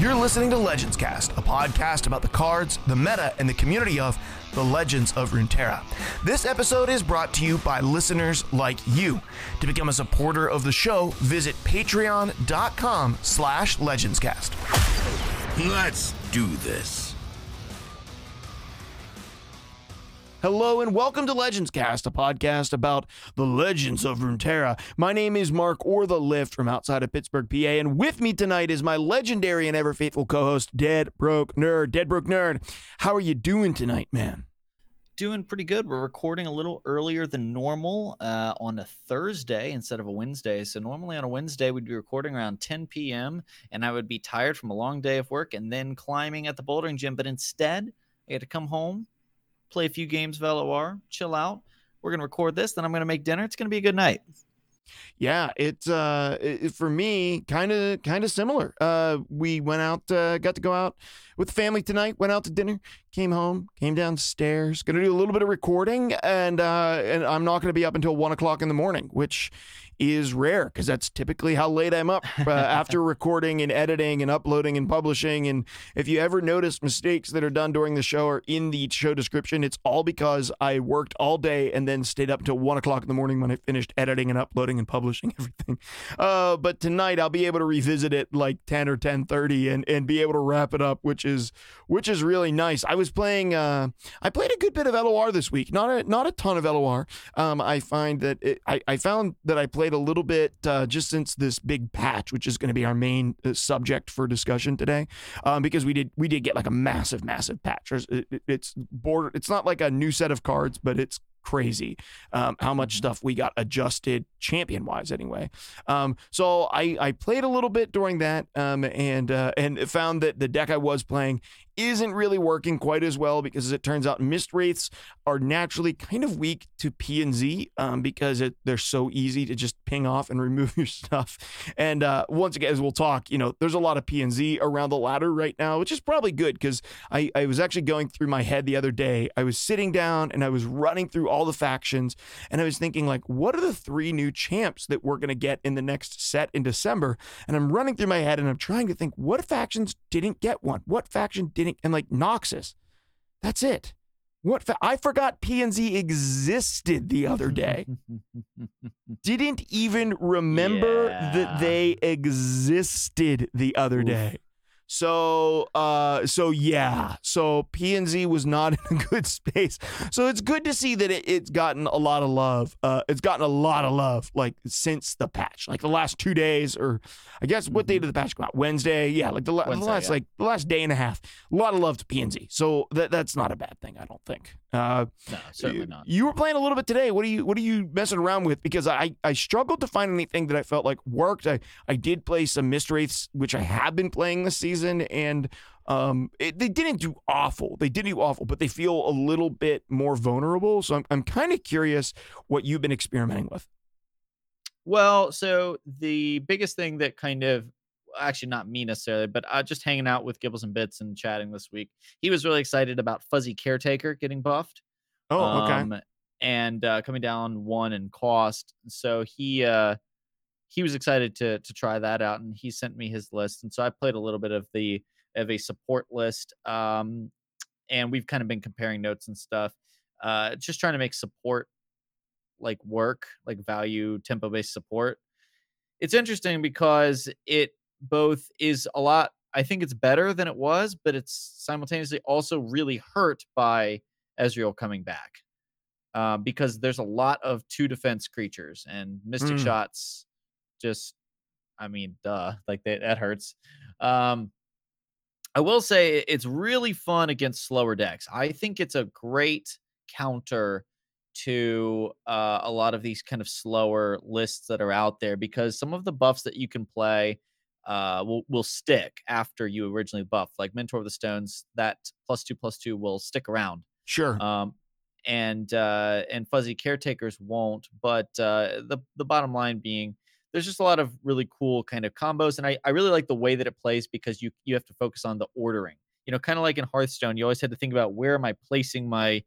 You're listening to Legends Cast, a podcast about the cards, the meta, and the community of the Legends of Runeterra. This episode is brought to you by listeners like you. To become a supporter of the show, visit patreon.com slash legendscast. Let's do this. Hello and welcome to Legends Cast, a podcast about the legends of Runeterra. My name is Mark or the Lift from outside of Pittsburgh, PA, and with me tonight is my legendary and ever faithful co-host, Dead Broke Nerd. Dead Broke Nerd, how are you doing tonight, man? Doing pretty good. We're recording a little earlier than normal uh, on a Thursday instead of a Wednesday. So normally on a Wednesday we'd be recording around 10 p.m. and I would be tired from a long day of work and then climbing at the bouldering gym. But instead, I had to come home, play a few games of LOR, chill out. We're gonna record this, then I'm gonna make dinner. It's gonna be a good night. Yeah, it's uh it, for me kind of kind of similar. Uh we went out uh, got to go out with family tonight, went out to dinner, came home, came downstairs, gonna do a little bit of recording and uh and I'm not gonna be up until one o'clock in the morning, which is rare because that's typically how late I'm up uh, after recording and editing and uploading and publishing. And if you ever notice mistakes that are done during the show or in the show description, it's all because I worked all day and then stayed up until one o'clock in the morning when I finished editing and uploading and publishing everything. Uh, but tonight I'll be able to revisit it like 10 or 10:30 and and be able to wrap it up, which is which is really nice. I was playing uh, I played a good bit of LOR this week, not a not a ton of LOR. Um, I find that it, I I found that I played a little bit uh, just since this big patch, which is going to be our main uh, subject for discussion today, um, because we did we did get like a massive massive patch. It, it, it's border. It's not like a new set of cards, but it's crazy um, how much stuff we got adjusted champion wise anyway. Um, so I, I played a little bit during that um, and uh, and found that the deck I was playing isn't really working quite as well because as it turns out mist wraiths are naturally kind of weak to P and Z um, because it, they're so easy to just ping off and remove your stuff. And uh, once again as we'll talk you know there's a lot of P and Z around the ladder right now which is probably good because I, I was actually going through my head the other day. I was sitting down and I was running through all the factions and I was thinking like what are the three new champs that we're going to get in the next set in December and I'm running through my head and I'm trying to think what factions didn't get one what faction didn't and like Noxus. That's it. What fa- I forgot PNZ existed the other day. Didn't even remember Yeah. that they existed the other Oof. day. So uh so yeah. So PNZ was not in a good space. So it's good to see that it, it's gotten a lot of love. Uh it's gotten a lot of love like since the patch. Like the last 2 days or I guess what day did the patch come out? Wednesday. Yeah, like the, la- the last yeah. like the last day and a half. A lot of love to PNZ. So that that's not a bad thing, I don't think. Uh No, certainly not. you were playing a little bit today. What are you What are you messing around with? Because I I struggled to find anything that I felt like worked. I I did play some Mist Wraiths, which I have been playing this season, and um it, they didn't do awful. They didn't do awful, but they feel a little bit more vulnerable. So I'm I'm kind of curious what you've been experimenting with. Well, so the biggest thing that kind of actually not me necessarily, but uh, just hanging out with Gibbles and Bits and chatting this week, he was really excited about Fuzzy Caretaker getting buffed. Oh, okay. um, and uh, coming down one in cost. So he uh, he was excited to to try that out, and he sent me his list. And so I played a little bit of the of a support list, um, and we've kind of been comparing notes and stuff. Uh, just trying to make support like work, like value tempo based support. It's interesting because it both is a lot. I think it's better than it was, but it's simultaneously also really hurt by Ezreal coming back uh, because there's a lot of two defense creatures and Mystic Mm. shots. Just, I mean, duh, like that, that hurts. Um, I will say it's really fun against slower decks. I think it's a great counter to uh, a lot of these kind of slower lists that are out there because some of the buffs that you can play uh, will will stick after you originally buffed. Like Mentor of the Stones, that plus two plus two will stick around. Sure. Um, and uh, and fuzzy caretakers won't. But uh, the the bottom line being, there's just a lot of really cool kind of combos, and I, I really like the way that it plays because you you have to focus on the ordering. You know, kind of like in Hearthstone, you always had to think about where am I placing my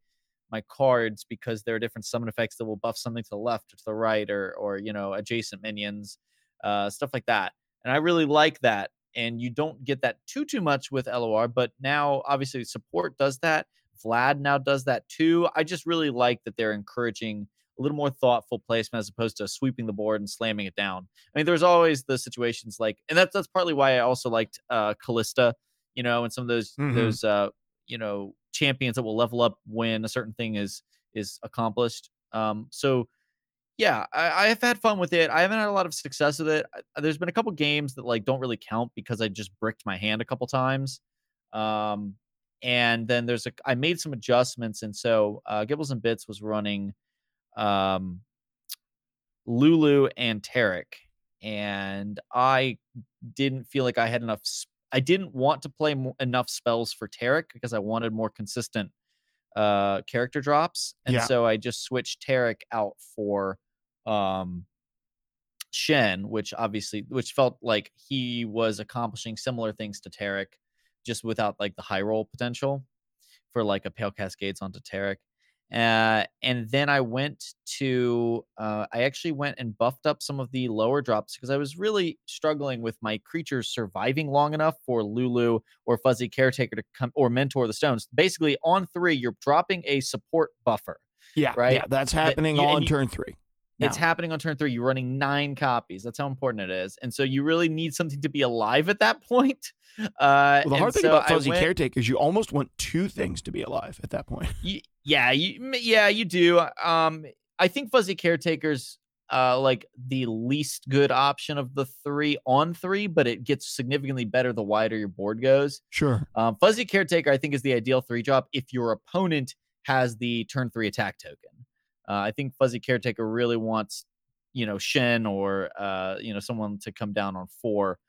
my cards because there are different summon effects that will buff something to the left or to the right or or you know adjacent minions, uh, stuff like that. And I really like that and you don't get that too too much with LOR. But now, obviously, support does that. Vlad now does that too. I just really like that they're encouraging a little more thoughtful placement as opposed to sweeping the board and slamming it down. I mean, there's always the situations like, and that's that's partly why I also liked uh Kalista, you know, and some of those Mhm. those uh you know champions that will level up when a certain thing is is accomplished. Um, so yeah, I, I've had fun with it. I haven't had a lot of success with it. I- There's been a couple games that like don't really count because I just bricked my hand a couple times. Um, and then there's a I made some adjustments, and so uh, Gibbles and Bits was running um, Lulu and Taric, and I didn't feel like I had enough. I didn't want to play mo- enough spells for Taric because I wanted more consistent uh character drops, and Yeah. so I just switched Taric out for um Shen, which obviously which felt like he was accomplishing similar things to Taric, just without like the high roll potential for like a Pale Cascades onto Taric. Uh, and then I went to uh, I actually went and buffed up some of the lower drops because I was really struggling with my creatures surviving long enough for Lulu or Fuzzy Caretaker to come or Mentor the Stones. Basically, on three, you're dropping a support buffer. Yeah, Right? Yeah, that's happening and on turn three. It's happening on turn three. You're running nine copies. That's how important it is. And so you really need something to be alive at that point. Uh, Well, the hard thing so about fuzzy went- is you almost want two things to be alive at that point. Yeah, you, yeah, you do. Um, I think fuzzy caretakers, uh, like the least good option of the three on three, but it gets significantly better the wider your board goes. Sure. Um, fuzzy caretaker, I think, is the ideal three drop if your opponent has the turn three attack token. Uh, I think fuzzy caretaker really wants, you know, Shen or uh, you know, someone to come down on four.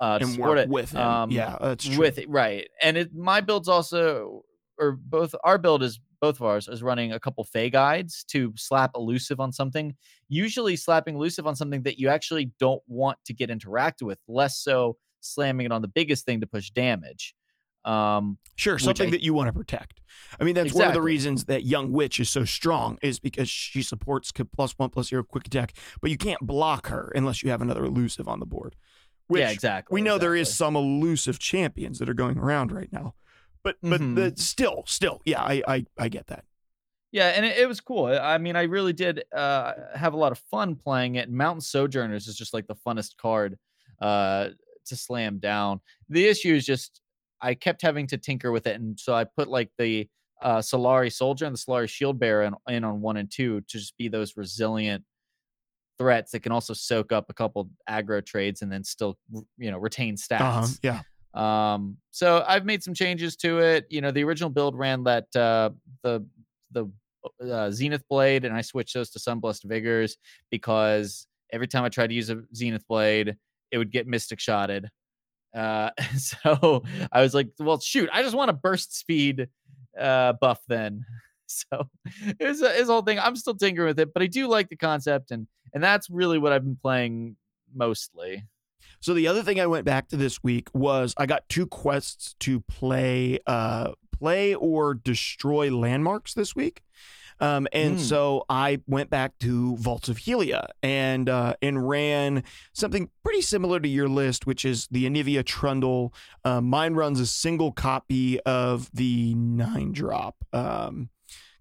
Uh, and work it with him. um, yeah, that's true. with it right and it my build's also or both our build is both of ours is running a couple Fae guides to slap elusive on something usually slapping elusive on something that you actually don't want to get interacted with less so slamming it on the biggest thing to push damage um Sure, something I- that you want to protect. I mean, that's one of the reasons that Young Witch is so strong is because she supports plus one plus zero quick attack, but you can't block her unless you have another elusive on the board. Which yeah exactly we know there is some elusive champions that are going around right now, but but Mhm. the, still, still, yeah, I, I I get that. Yeah, and it, it was cool. I I mean, I really did uh, have a lot of fun playing it. Mountain Sojourners is just like the funnest card uh, to slam down. The issue is just I kept having to tinker with it, and so I put like the uh, Solari Soldier and the Solari Shield Bearer in, in on one and two to just be those resilient threats that can also soak up a couple aggro trades and then still you know retain stats. Uh-huh, yeah, Um, so I've made some changes to it. You know, the original build ran that uh, the the uh, Zenith Blade, and I switched those to Sunblessed Vigors because every time I tried to use a Zenith Blade, it would get Mystic Shotted. Uh, so I was like, well, shoot, I just want a burst speed uh, buff then. So it's a, it's a whole thing. I'm still tinkering with it, but I do like the concept, and and that's really what I've been playing mostly. So the other thing I went back to this week was I got two quests to play uh play or destroy landmarks this week. Um, and Mm. so I went back to Vaults of Helia and uh, and ran something pretty similar to your list, which is the Anivia Trundle. Uh, mine runs a single copy of the nine drop. Um,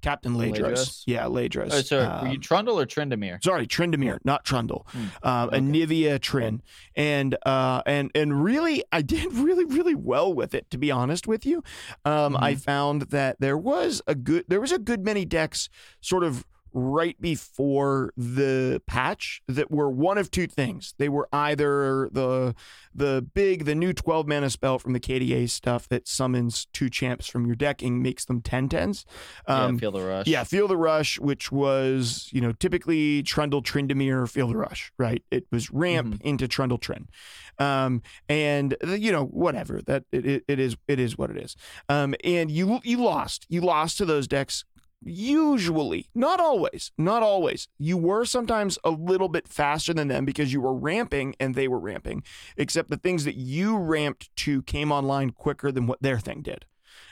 Captain Ledros. Ledros? Yeah, Ledros. Oh, so were you Um, Trundle or Tryndamere? sorry, Tryndamere, not Trundle. Hmm, Um, okay. Anivia Tryn, and uh, and and really, I did really really well with it. To be honest with you, um, Mm-hmm. I found that there was a good there was a good many decks sort of right before the patch that were one of two things. They were either the the big the new 12 mana spell from the KDA stuff that summons two champs from your decking makes them 10 10s. Um, yeah, feel the rush. yeah, Feel the Rush, which was, you know, typically Trundle, Tryndamere, Feel the Rush, right? It was ramp into Trundle, Tryn. Um, and, you know, whatever. That it, it, it is it is what it is. Um, and you you lost. You lost to those decks usually not always not always. You were sometimes a little bit faster than them because you were ramping and they were ramping except the things that you ramped to came online quicker than what their thing did.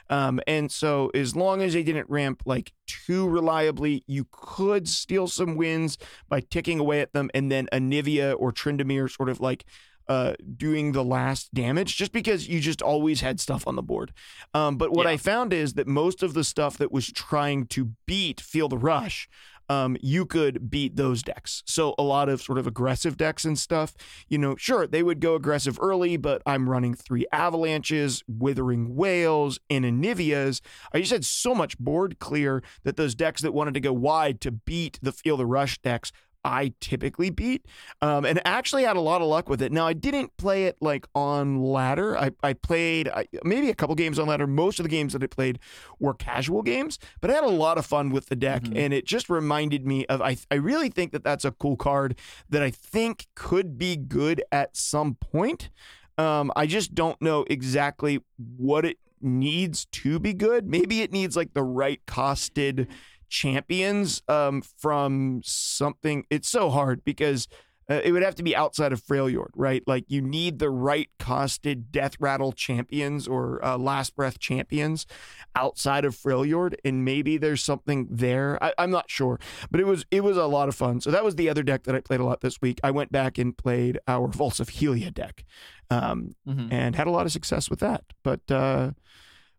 Um, and so, as long as they didn't ramp like too reliably, you could steal some wins by ticking away at them, and then Anivia or Tryndamere sort of like uh, doing the last damage just because you just always had stuff on the board. Um, but what Yeah. I found is that most of the stuff that was trying to beat Feel the Rush, um, you could beat those decks. So a lot of sort of aggressive decks and stuff, you know, sure, they would go aggressive early, but I'm running three Avalanches, Withering Wails, and Anivias. I just had so much board clear that those decks that wanted to go wide to beat the Feel the Rush decks I typically beat, um, and actually had a lot of luck with it. Now I didn't play it like on ladder. I, I played I, maybe a couple games on ladder. Most of the games that I played were casual games, but I had a lot of fun with the deck, Mhm. and it just reminded me of. I I really think that that's a cool card that I think could be good at some point. Um, I just don't know exactly what it needs to be good. Maybe it needs like the right costed champions um, from something. It's so hard because uh, it would have to be outside of Freljord, right? Like you need the right costed Death Rattle champions or uh, Last Breath champions outside of Freljord, and maybe there's something there. I, I'm not sure, but it was it was a lot of fun. So that was the other deck that I played a lot this week. I went back and played our Vaults of Helia deck, um, Mhm. and had a lot of success with that. But uh,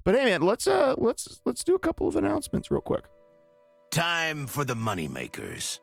but hey, man, let's uh let's let's do a couple of announcements real quick. Time for the moneymakers.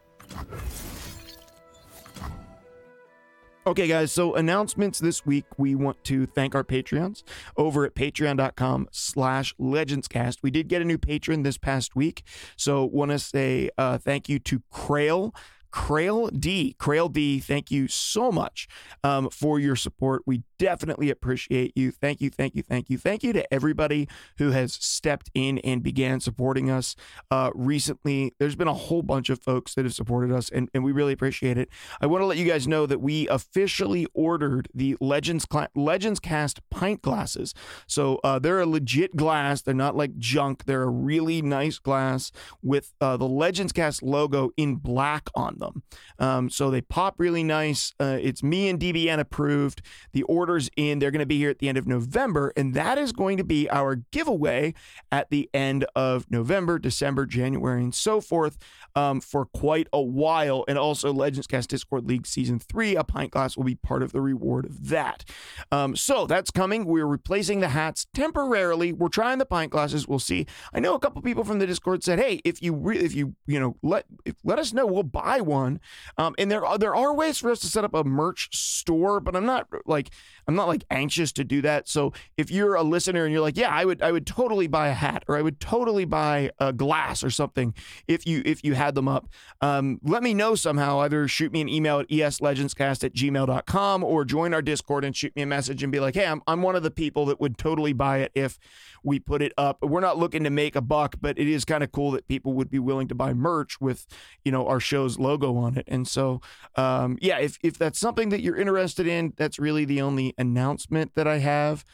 Okay, guys, so announcements this week. We want to thank our Patreons over at patreon.com slash legendscast. We did get a new patron this past week, so want to say uh, thank you to Crail. Crail D. Crail D, thank you so much um, for your support. We definitely appreciate you. Thank you, thank you, thank you. Thank you to everybody who has stepped in and began supporting us uh, recently. There's been a whole bunch of folks that have supported us, and, and we really appreciate it. I want to let you guys know that we officially ordered the Legends Legends Cast pint glasses. So uh, they're a legit glass. They're not like junk. They're a really nice glass with uh, the Legends Cast logo in black on them. Um, so they pop really nice. Uh, it's me and DBN approved. The order's in. They're going to be here at the end of November, and that is going to be our giveaway at the end of November, December, January, and so forth um, for quite a while. And also, Legends Cast Discord League Season 3, a pint glass will be part of the reward of that. Um, so that's coming. We're replacing the hats temporarily. We're trying the pint glasses. We'll see. I know a couple people from the Discord said, "Hey, if you re- if you you know let if, let us know, we'll buy one." Um, and there are there are ways for us to set up a merch store, but I'm not like I'm not like anxious to do that. So if you're a listener and you're like, "Yeah, I would I would totally buy a hat or I would totally buy a glass or something," if you if you had them up, um, let me know somehow. Either shoot me an email at eslegendscast at gmail.com or join our Discord and shoot me a message and be like, hey, I'm, I'm one of the people that would totally buy it if we put it up. We're not looking to make a buck, but it is kind of cool that people would be willing to buy merch with, you know, our show's logo on it. And so, um, yeah, if, if that's something that you're interested in, that's really the only announcement that I have.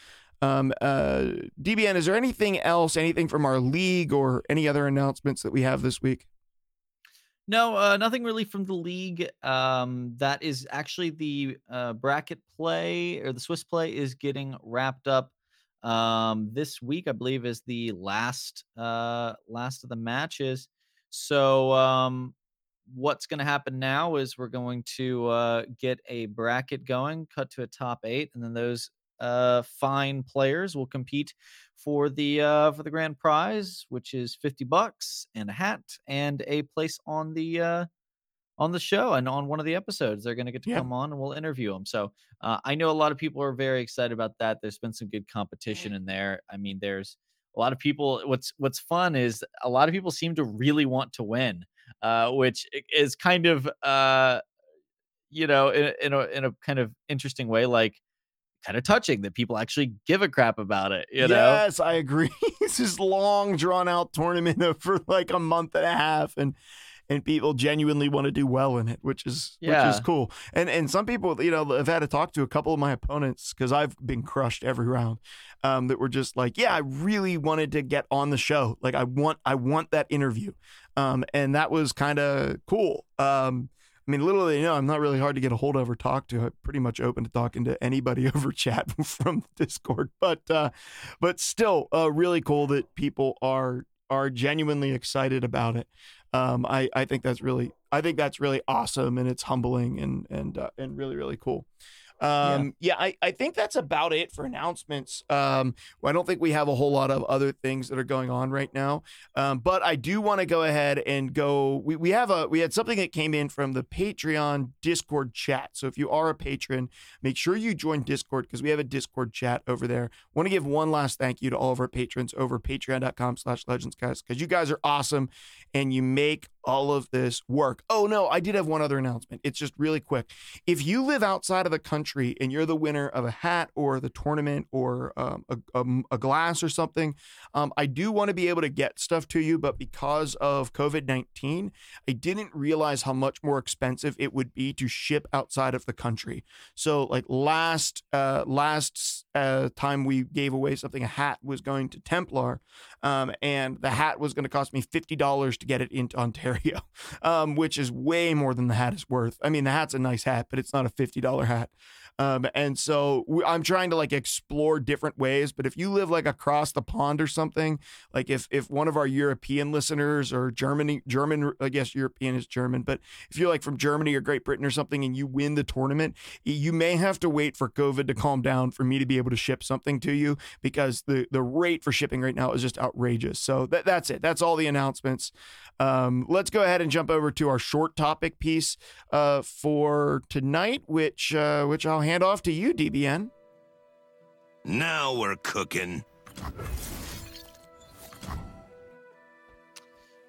Um, uh, DBN, is there anything else, anything from our league or any other announcements that we have this week? No, uh, nothing really from the league. Um, that is actually the uh, bracket play or the Swiss play is getting wrapped up. Um, this week, I believe, is the last uh, last of the matches. So, um, what's going to happen now is we're going to uh, get a bracket going, cut to a top eight, and then those uh, fine players will compete for the uh, for the grand prize, which is fifty bucks and a hat and a place on the uh, on the show and on one of the episodes. They're going to get to Yeah. come on and we'll interview them. So uh, I know a lot of people are very excited about that. There's been some good competition in there. I mean, there's a lot of people. What's what's fun is a lot of people seem to really want to win, uh, which is kind of uh, you know in, a- in a in a kind of interesting way, like kind of touching that people actually give a crap about it. You know. yes, I agree. it's this long, drawn out tournament for like a month and a half, and and people genuinely want to do well in it, which is which Yeah. is cool. And and some people, you know, I've had to talk to a couple of my opponents because I've been crushed every round. Um, that were just like, yeah, I really wanted to get on the show. Like, I want I want that interview. Um, and that was kind of cool. Um. I mean, little they know, I'm not really hard to get a hold of or talk to. I'm pretty much open to talking to anybody over chat from Discord. But uh, but still, uh, really cool that people are are genuinely excited about it. Um, I I think that's really I think that's really awesome and it's humbling and and uh, and really really cool. Um, yeah, I, I think that's about it for announcements. Um, I don't think we have a whole lot of other things that are going on right now. Um, but I do want to go ahead and go. We, we have a we had something that came in from the Patreon Discord chat. So if you are a patron, make sure you join Discord because we have a Discord chat over there. Want to give one last thank you to all of our patrons over patreon.com slash legends guys because you guys are awesome and you make all of this work. Oh no, I did have one other announcement. It's just really quick. If you live outside of the country and you're the winner of a hat or the tournament or um, a, a, a, glass or something, um, I do want to be able to get stuff to you. But because of COVID 19, I didn't realize how much more expensive it would be to ship outside of the country. So, like last uh, last uh, time we gave away something, a hat was going to Templar, um, and the hat was going to cost me fifty dollars to get it into Ontario, um, which is way more than the hat is worth. I mean, the hat's a nice hat, but it's not a fifty dollar hat. Um, and so I'm trying to like explore different ways. But if you live like across the pond or something, like if if one of our European listeners or Germany, German, I guess European is German, but if you're like from Germany or Great Britain or something and you win the tournament, you may have to wait for COVID to calm down for me to be able to ship something to you because the the rate for shipping right now is just outrageous. So that, that's it. That's all the announcements. Um, let's go ahead and jump over to our short topic piece uh, for tonight, which uh, which I'll hand off to you, DBN. Now we're cooking.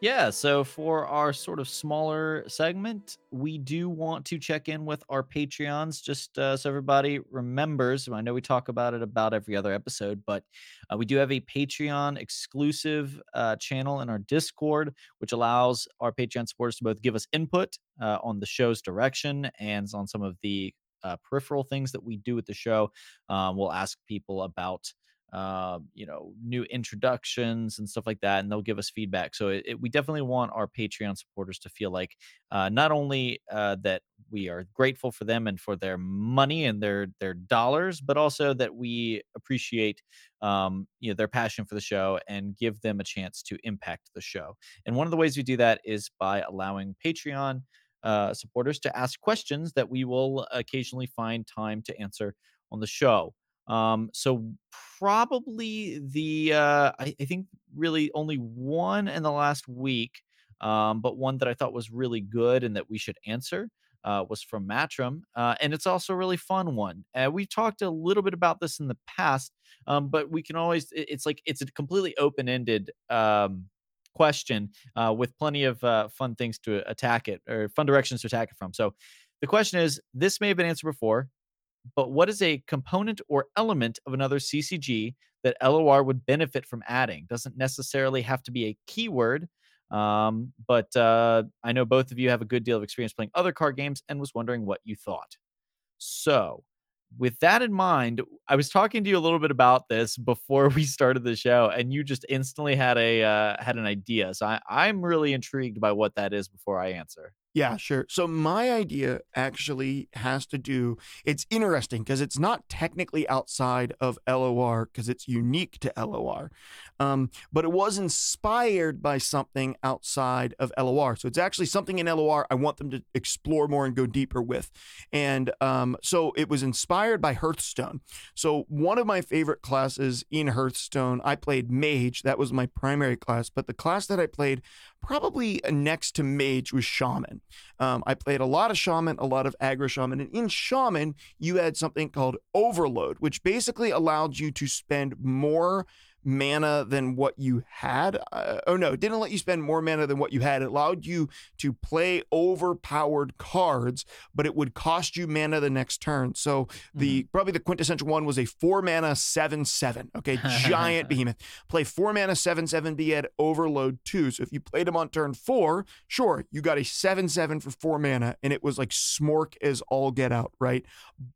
Yeah, so for our sort of smaller segment, we do want to check in with our Patreons just uh, so everybody remembers. I know we talk about it about every other episode, but uh, we do have a Patreon exclusive uh, channel in our Discord, which allows our Patreon supporters to both give us input uh, on the show's direction and on some of the uh, peripheral things that we do at the show. Um, we'll ask people about uh, you know, new introductions and stuff like that, and they'll give us feedback. So it, it, we definitely want our Patreon supporters to feel like uh, not only uh, that we are grateful for them and for their money and their their dollars, but also that we appreciate um, you know their passion for the show and give them a chance to impact the show. And one of the ways we do that is by allowing Patreon. Uh, supporters to ask questions that we will occasionally find time to answer on the show. Um, so probably the uh, I, I, think really only one in the last week, um, but one that I thought was really good and that we should answer. Uh, was from Matrim, uh, and it's also a really fun one. Uh, we've talked a little bit about this in the past, um, but we can always, it's like it's a completely open ended um, question uh, with plenty of uh, fun things to attack it or fun directions to attack it from. So the question is this may have been answered before but what is a component or element of another CCG that LOR would benefit from adding? Doesn't necessarily have to be a keyword, um, but uh, I know both of you have a good deal of experience playing other card games and was wondering what you thought. So, with that in mind, I was talking to you a little bit about this before we started the show, and you just instantly had a uh, had an idea. So I, I'm really intrigued by what that is before I answer. Yeah, sure. So my idea actually has to do it's interesting because it's not technically outside of LOR because it's unique to LOR. Um, but it was inspired by something outside of LOR. So it's actually something in LOR I want them to explore more and go deeper with. And um, so it was inspired by Hearthstone. So one of my favorite classes in Hearthstone, I played Mage. That was my primary class, but the class that I played probably next to Mage was Shaman. Um, I played a lot of Shaman, a lot of Aggro Shaman. And in Shaman, you had something called Overload, which basically allowed you to spend more mana than what you had. Uh, oh no, it didn't let you spend more mana than what you had. It allowed you to play overpowered cards, but it would cost you mana the next turn. So the mm-hmm. probably the quintessential one was a four mana seven seven. Okay, giant behemoth. Play four mana seven seven. Be at overload two. So if you played him on turn four, sure, you got a seven seven for four mana, and it was like smork as all get out, right?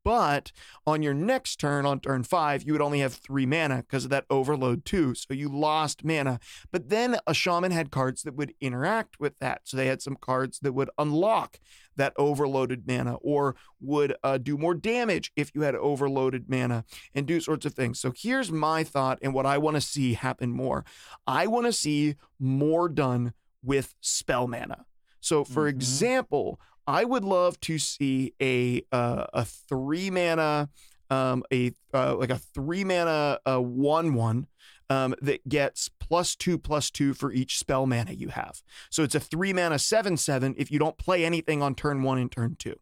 But on your next turn, on turn five, you would only have three mana because of that overload too. So you lost mana. But then a shaman had cards that would interact with that. So they had some cards that would unlock that overloaded mana or would uh, do more damage if you had overloaded mana and do sorts of things. So here's my thought and what I want to see happen more. I want to see more done with spell mana. So, for mm-hmm. example, I would love to see a uh, a three mana, um, a uh, like a three mana uh, one one. Um, that gets plus two plus two for each spell mana you have. So it's a three mana seven seven if you don't play anything on turn one and turn two.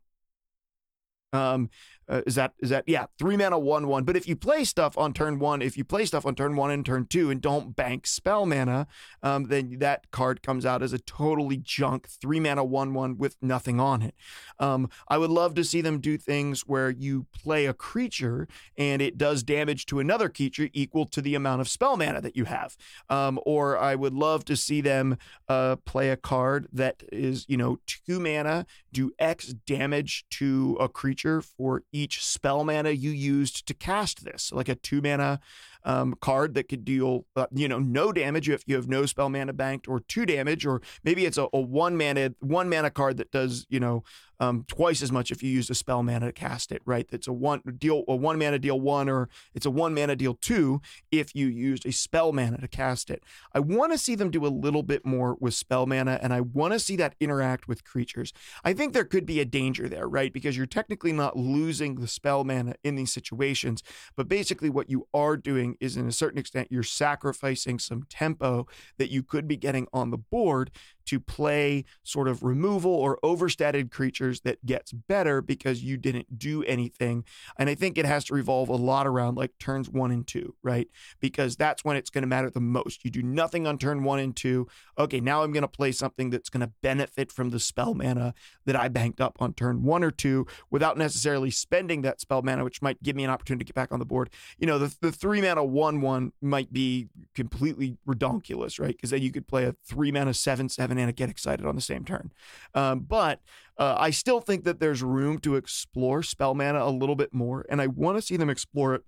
Um, uh, is that is that yeah three mana one one. But if you play stuff on turn one if you play stuff on turn one and turn two and don't bank spell mana um, then that card comes out as a totally junk three mana one one with nothing on it. Um, i would love to see them do things where you play a creature and it does damage to another creature equal to the amount of spell mana that you have. Um, or i would love to see them uh, play a card that is you know two mana do x damage to a creature for each spell mana you used to cast this. like a two mana um, card that could deal, uh, you know, no damage if you have no spell mana banked, or two damage, or maybe it's a, a one mana one mana card that does, you know, um, twice as much if you use a spell mana to cast it. Right? It's a one deal a one mana deal one, or it's a one mana deal two if you used a spell mana to cast it. I want to see them do a little bit more with spell mana, and I want to see that interact with creatures. I think there could be a danger there, right? Because you're technically not losing the spell mana in these situations, but basically what you are doing is, in a certain extent, you're sacrificing some tempo that you could be getting on the board to play sort of removal or overstated creatures that gets better because you didn't do anything. And I think it has to revolve a lot around like turns one and two, right? Because that's when it's going to matter the most. You do nothing on turn one and two. Okay, now I'm going to play something that's going to benefit from the spell mana that I banked up on turn one or two without necessarily spending that spell mana, which might give me an opportunity to get back on the board. You know, the, the three mana one one might be completely redonkulous, right? Because then you could play a three mana seven seven and get excited on the same turn. Um, but uh, I still think that there's room to explore spell mana a little bit more, and I want to see them explore it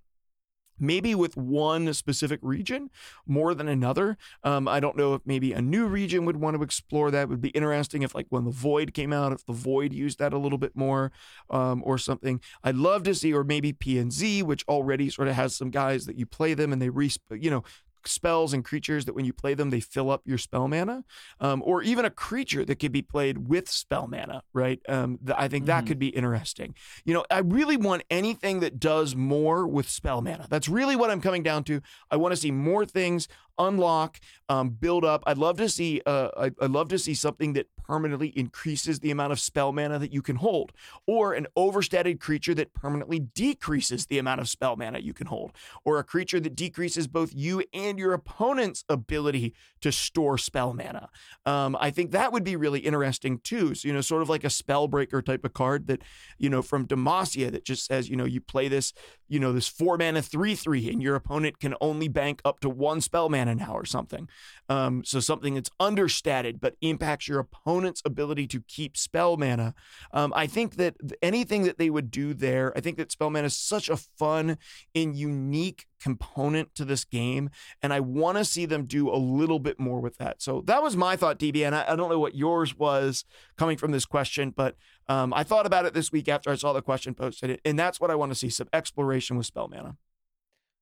maybe with one specific region more than another. Um, I don't know if maybe a new region would want to explore that. It would be interesting if, like, when the Void came out, if the Void used that a little bit more um, or something. I'd love to see, or maybe PNZ, which already sort of has some guys that you play them and they, re- you know, spells and creatures that when you play them, they fill up your spell mana, um, or even a creature that could be played with spell mana, right? Um, th- I think that mm. could be interesting. You know, I really want anything that does more with spell mana. That's really what I'm coming down to. I want to see more things unlock, um, build up. I'd love to see. Uh, I'd, love to see something that permanently increases the amount of spell mana that you can hold, or an overstated creature that permanently decreases the amount of spell mana you can hold, or a creature that decreases both you and your opponent's ability to store spell mana. Um, I think that would be really interesting too. So, you know, sort of like a spellbreaker type of card that, you know, from Demacia that just says, you know, you play this, you know, this four mana three three, and your opponent can only bank up to one spell mana now or something. Um, so something that's understated but impacts your opponent's ability to keep spell mana. Um, I think that anything that they would do there, I think that spell mana is such a fun and unique component to this game, and I want to see them do a little bit more with that. So that was my thought, DB, and I, I don't know what yours was coming from this question, but um, I thought about it this week after I saw the question posted, and that's what I want to see: some exploration with spell mana.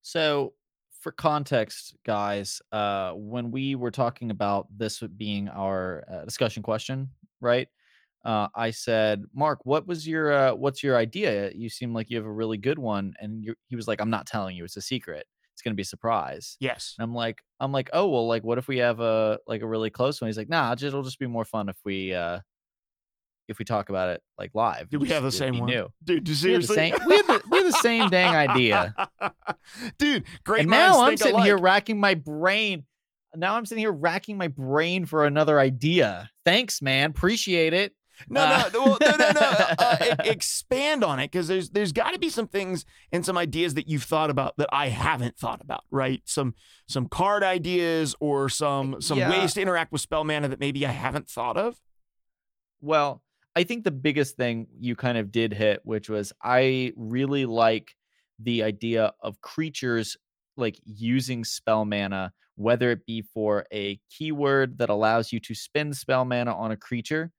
So for context, guys, uh, when we were talking about this being our uh, discussion question, right? Uh, I said, Mark, what was your uh, what's your idea? You seem like you have a really good one, and he was like, I'm not telling you, it's a secret. It's gonna be a surprise. Yes. And I'm like, I'm like, oh well, like, what if we have a like a really close one? He's like, Nah, it'll just be more fun if we uh if we talk about it like live. Do we have the same one? New. Dude, seriously? We have, the same, we, have the, we have the same dang idea. Dude, great And now I'm sitting alike. here racking my brain. Now I'm sitting here racking my brain for another idea. Thanks, man. Appreciate it. No, uh, no, well, no, no, no. Uh, expand on it because there's there's got to be some things and some ideas that you've thought about that I haven't thought about, right? Some some card ideas or some some yeah. ways to interact with spell mana that maybe I haven't thought of. Well, I think the biggest thing you kind of did hit, which was I really like the idea of creatures like using spell mana, whether it be for a keyword that allows you to spend spell mana on a creature,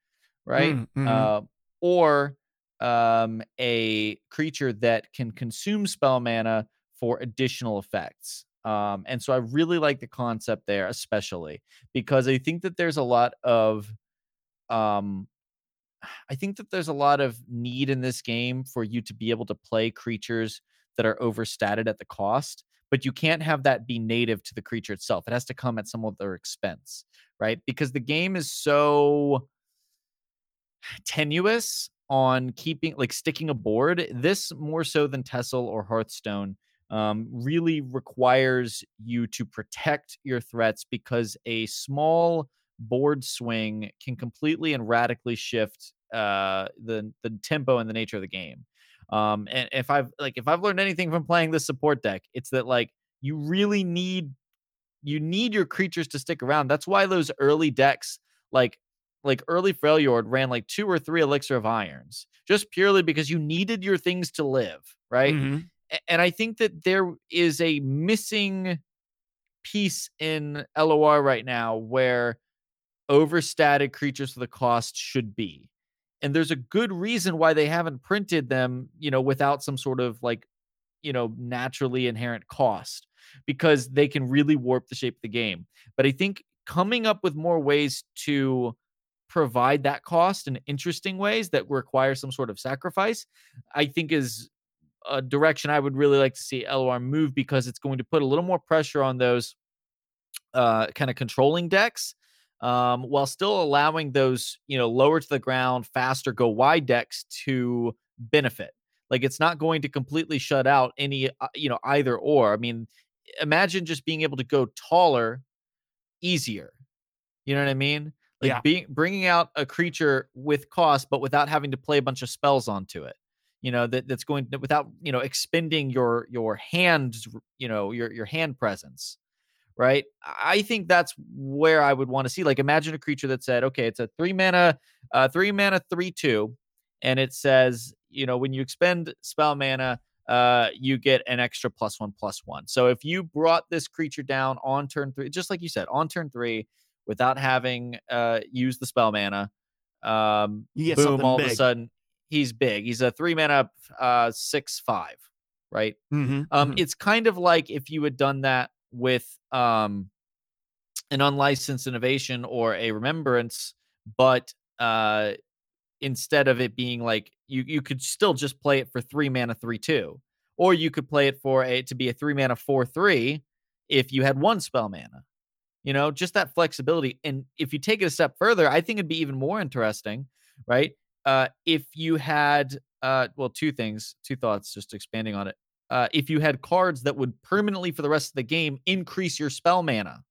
right? Mm, mm-hmm. Uh, or um, a creature that can consume spell mana for additional effects. Um, and so I really like the concept there, especially because I think that there's a lot of um, I think that there's a lot of need in this game for you to be able to play creatures that are overstated at the cost, but you can't have that be native to the creature itself. It has to come at some other expense, right? Because the game is so tenuous on keeping like sticking a board. This more so than TESL or Hearthstone um, really requires you to protect your threats because a small board swing can completely and radically shift uh, the the tempo and the nature of the game. Um, and if I've like if I've learned anything from playing this support deck, it's that like you really need you need your creatures to stick around. That's why those early decks like like early Freljord ran like two or three elixir of irons just purely because you needed your things to live, right? Mm-hmm. And I think that there is a missing piece in LOR right now where overstated creatures for the cost should be. And there's a good reason why they haven't printed them, you know, without some sort of like, you know, naturally inherent cost because they can really warp the shape of the game. But I think coming up with more ways to provide that cost in interesting ways that require some sort of sacrifice, I think is a direction I would really like to see LOR move because it's going to put a little more pressure on those uh, kind of controlling decks um, while still allowing those, you know, lower to the ground, faster, go wide decks to benefit. Like it's not going to completely shut out any, uh, you know, either or. I mean, imagine just being able to go taller, easier. You know what I mean? Like Yeah. being bringing out a creature with cost, but without having to play a bunch of spells onto it. You know that that's going to, without you know expending your your hand. you know your your hand presence right? I think that's where I would want to see. Like, imagine a creature that said, okay, it's a three mana, uh, three mana, three two, and it says, you know, when you expend spell mana, uh, you get an extra plus one plus one. So if you brought this creature down on turn three, just like you said, on turn three, without having uh used the spell mana, um, You get boom, all of a sudden he's big. He's a three mana, uh, six five, right? Mm-hmm. Um, it's kind of like if you had done that with um an unlicensed innovation or a remembrance, but uh instead of it being like you you could still just play it for three mana three two. Or you could play it for a to be a three mana four three if you had one spell mana. You know, just that flexibility. And if you take it a step further, I think it'd be even more interesting, right? Uh, if you had, uh, well, two things, two thoughts, just expanding on it. Uh, if you had cards that would permanently for the rest of the game increase your spell mana,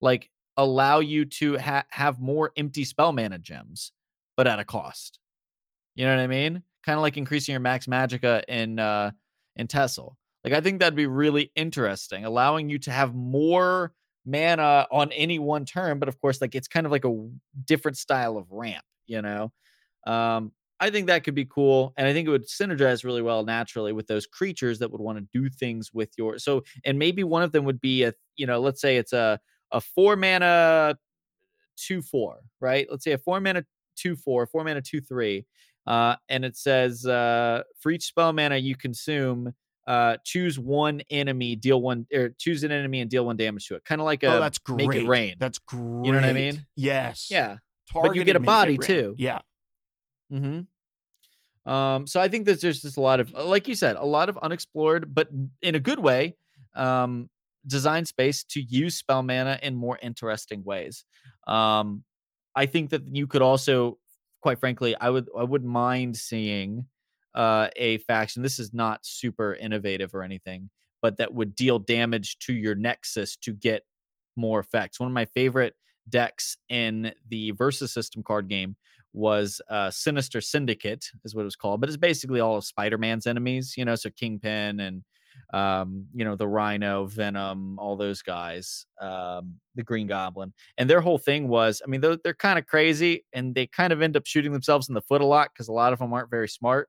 like allow you to ha- have more empty spell mana gems, but at a cost. You know what I mean? Kind of like increasing your max magicka in uh, in TESL. Like I think that'd be really interesting, allowing you to have more mana on any one turn, but of course, like it's kind of like a different style of ramp, you know. Um, I think that could be cool, and I think it would synergize really well naturally with those creatures that would want to do things with your. So, and maybe one of them would be a, you know, let's say it's a a four mana two four, right? Let's say a four mana two four, four mana two three, uh, and it says uh, for each spell mana you consume, uh, choose one enemy, deal one, or choose an enemy and deal one damage to it. Kind of like a oh, that's great. make it rain. That's great. You know what I mean? Yes. yeah. Targeted but you get a body, too. Yeah. Mm-hmm. Um, so I think that there's just a lot of, like you said, a lot of unexplored, but in a good way, um, design space to use spell mana in more interesting ways. Um, I think that you could also, quite frankly, I would I wouldn't mind seeing uh, a faction. This is not super innovative or anything, but that would deal damage to your nexus to get more effects. One of my favorite decks in the versus system card game was uh, Sinister Syndicate, is what it was called, but it's basically all of Spider Man's enemies, you know, so Kingpin and um, you know, the Rhino, Venom, all those guys, um, the Green Goblin, and their whole thing was, I mean, they're, they're kind of crazy, and they kind of end up shooting themselves in the foot a lot because a lot of them aren't very smart.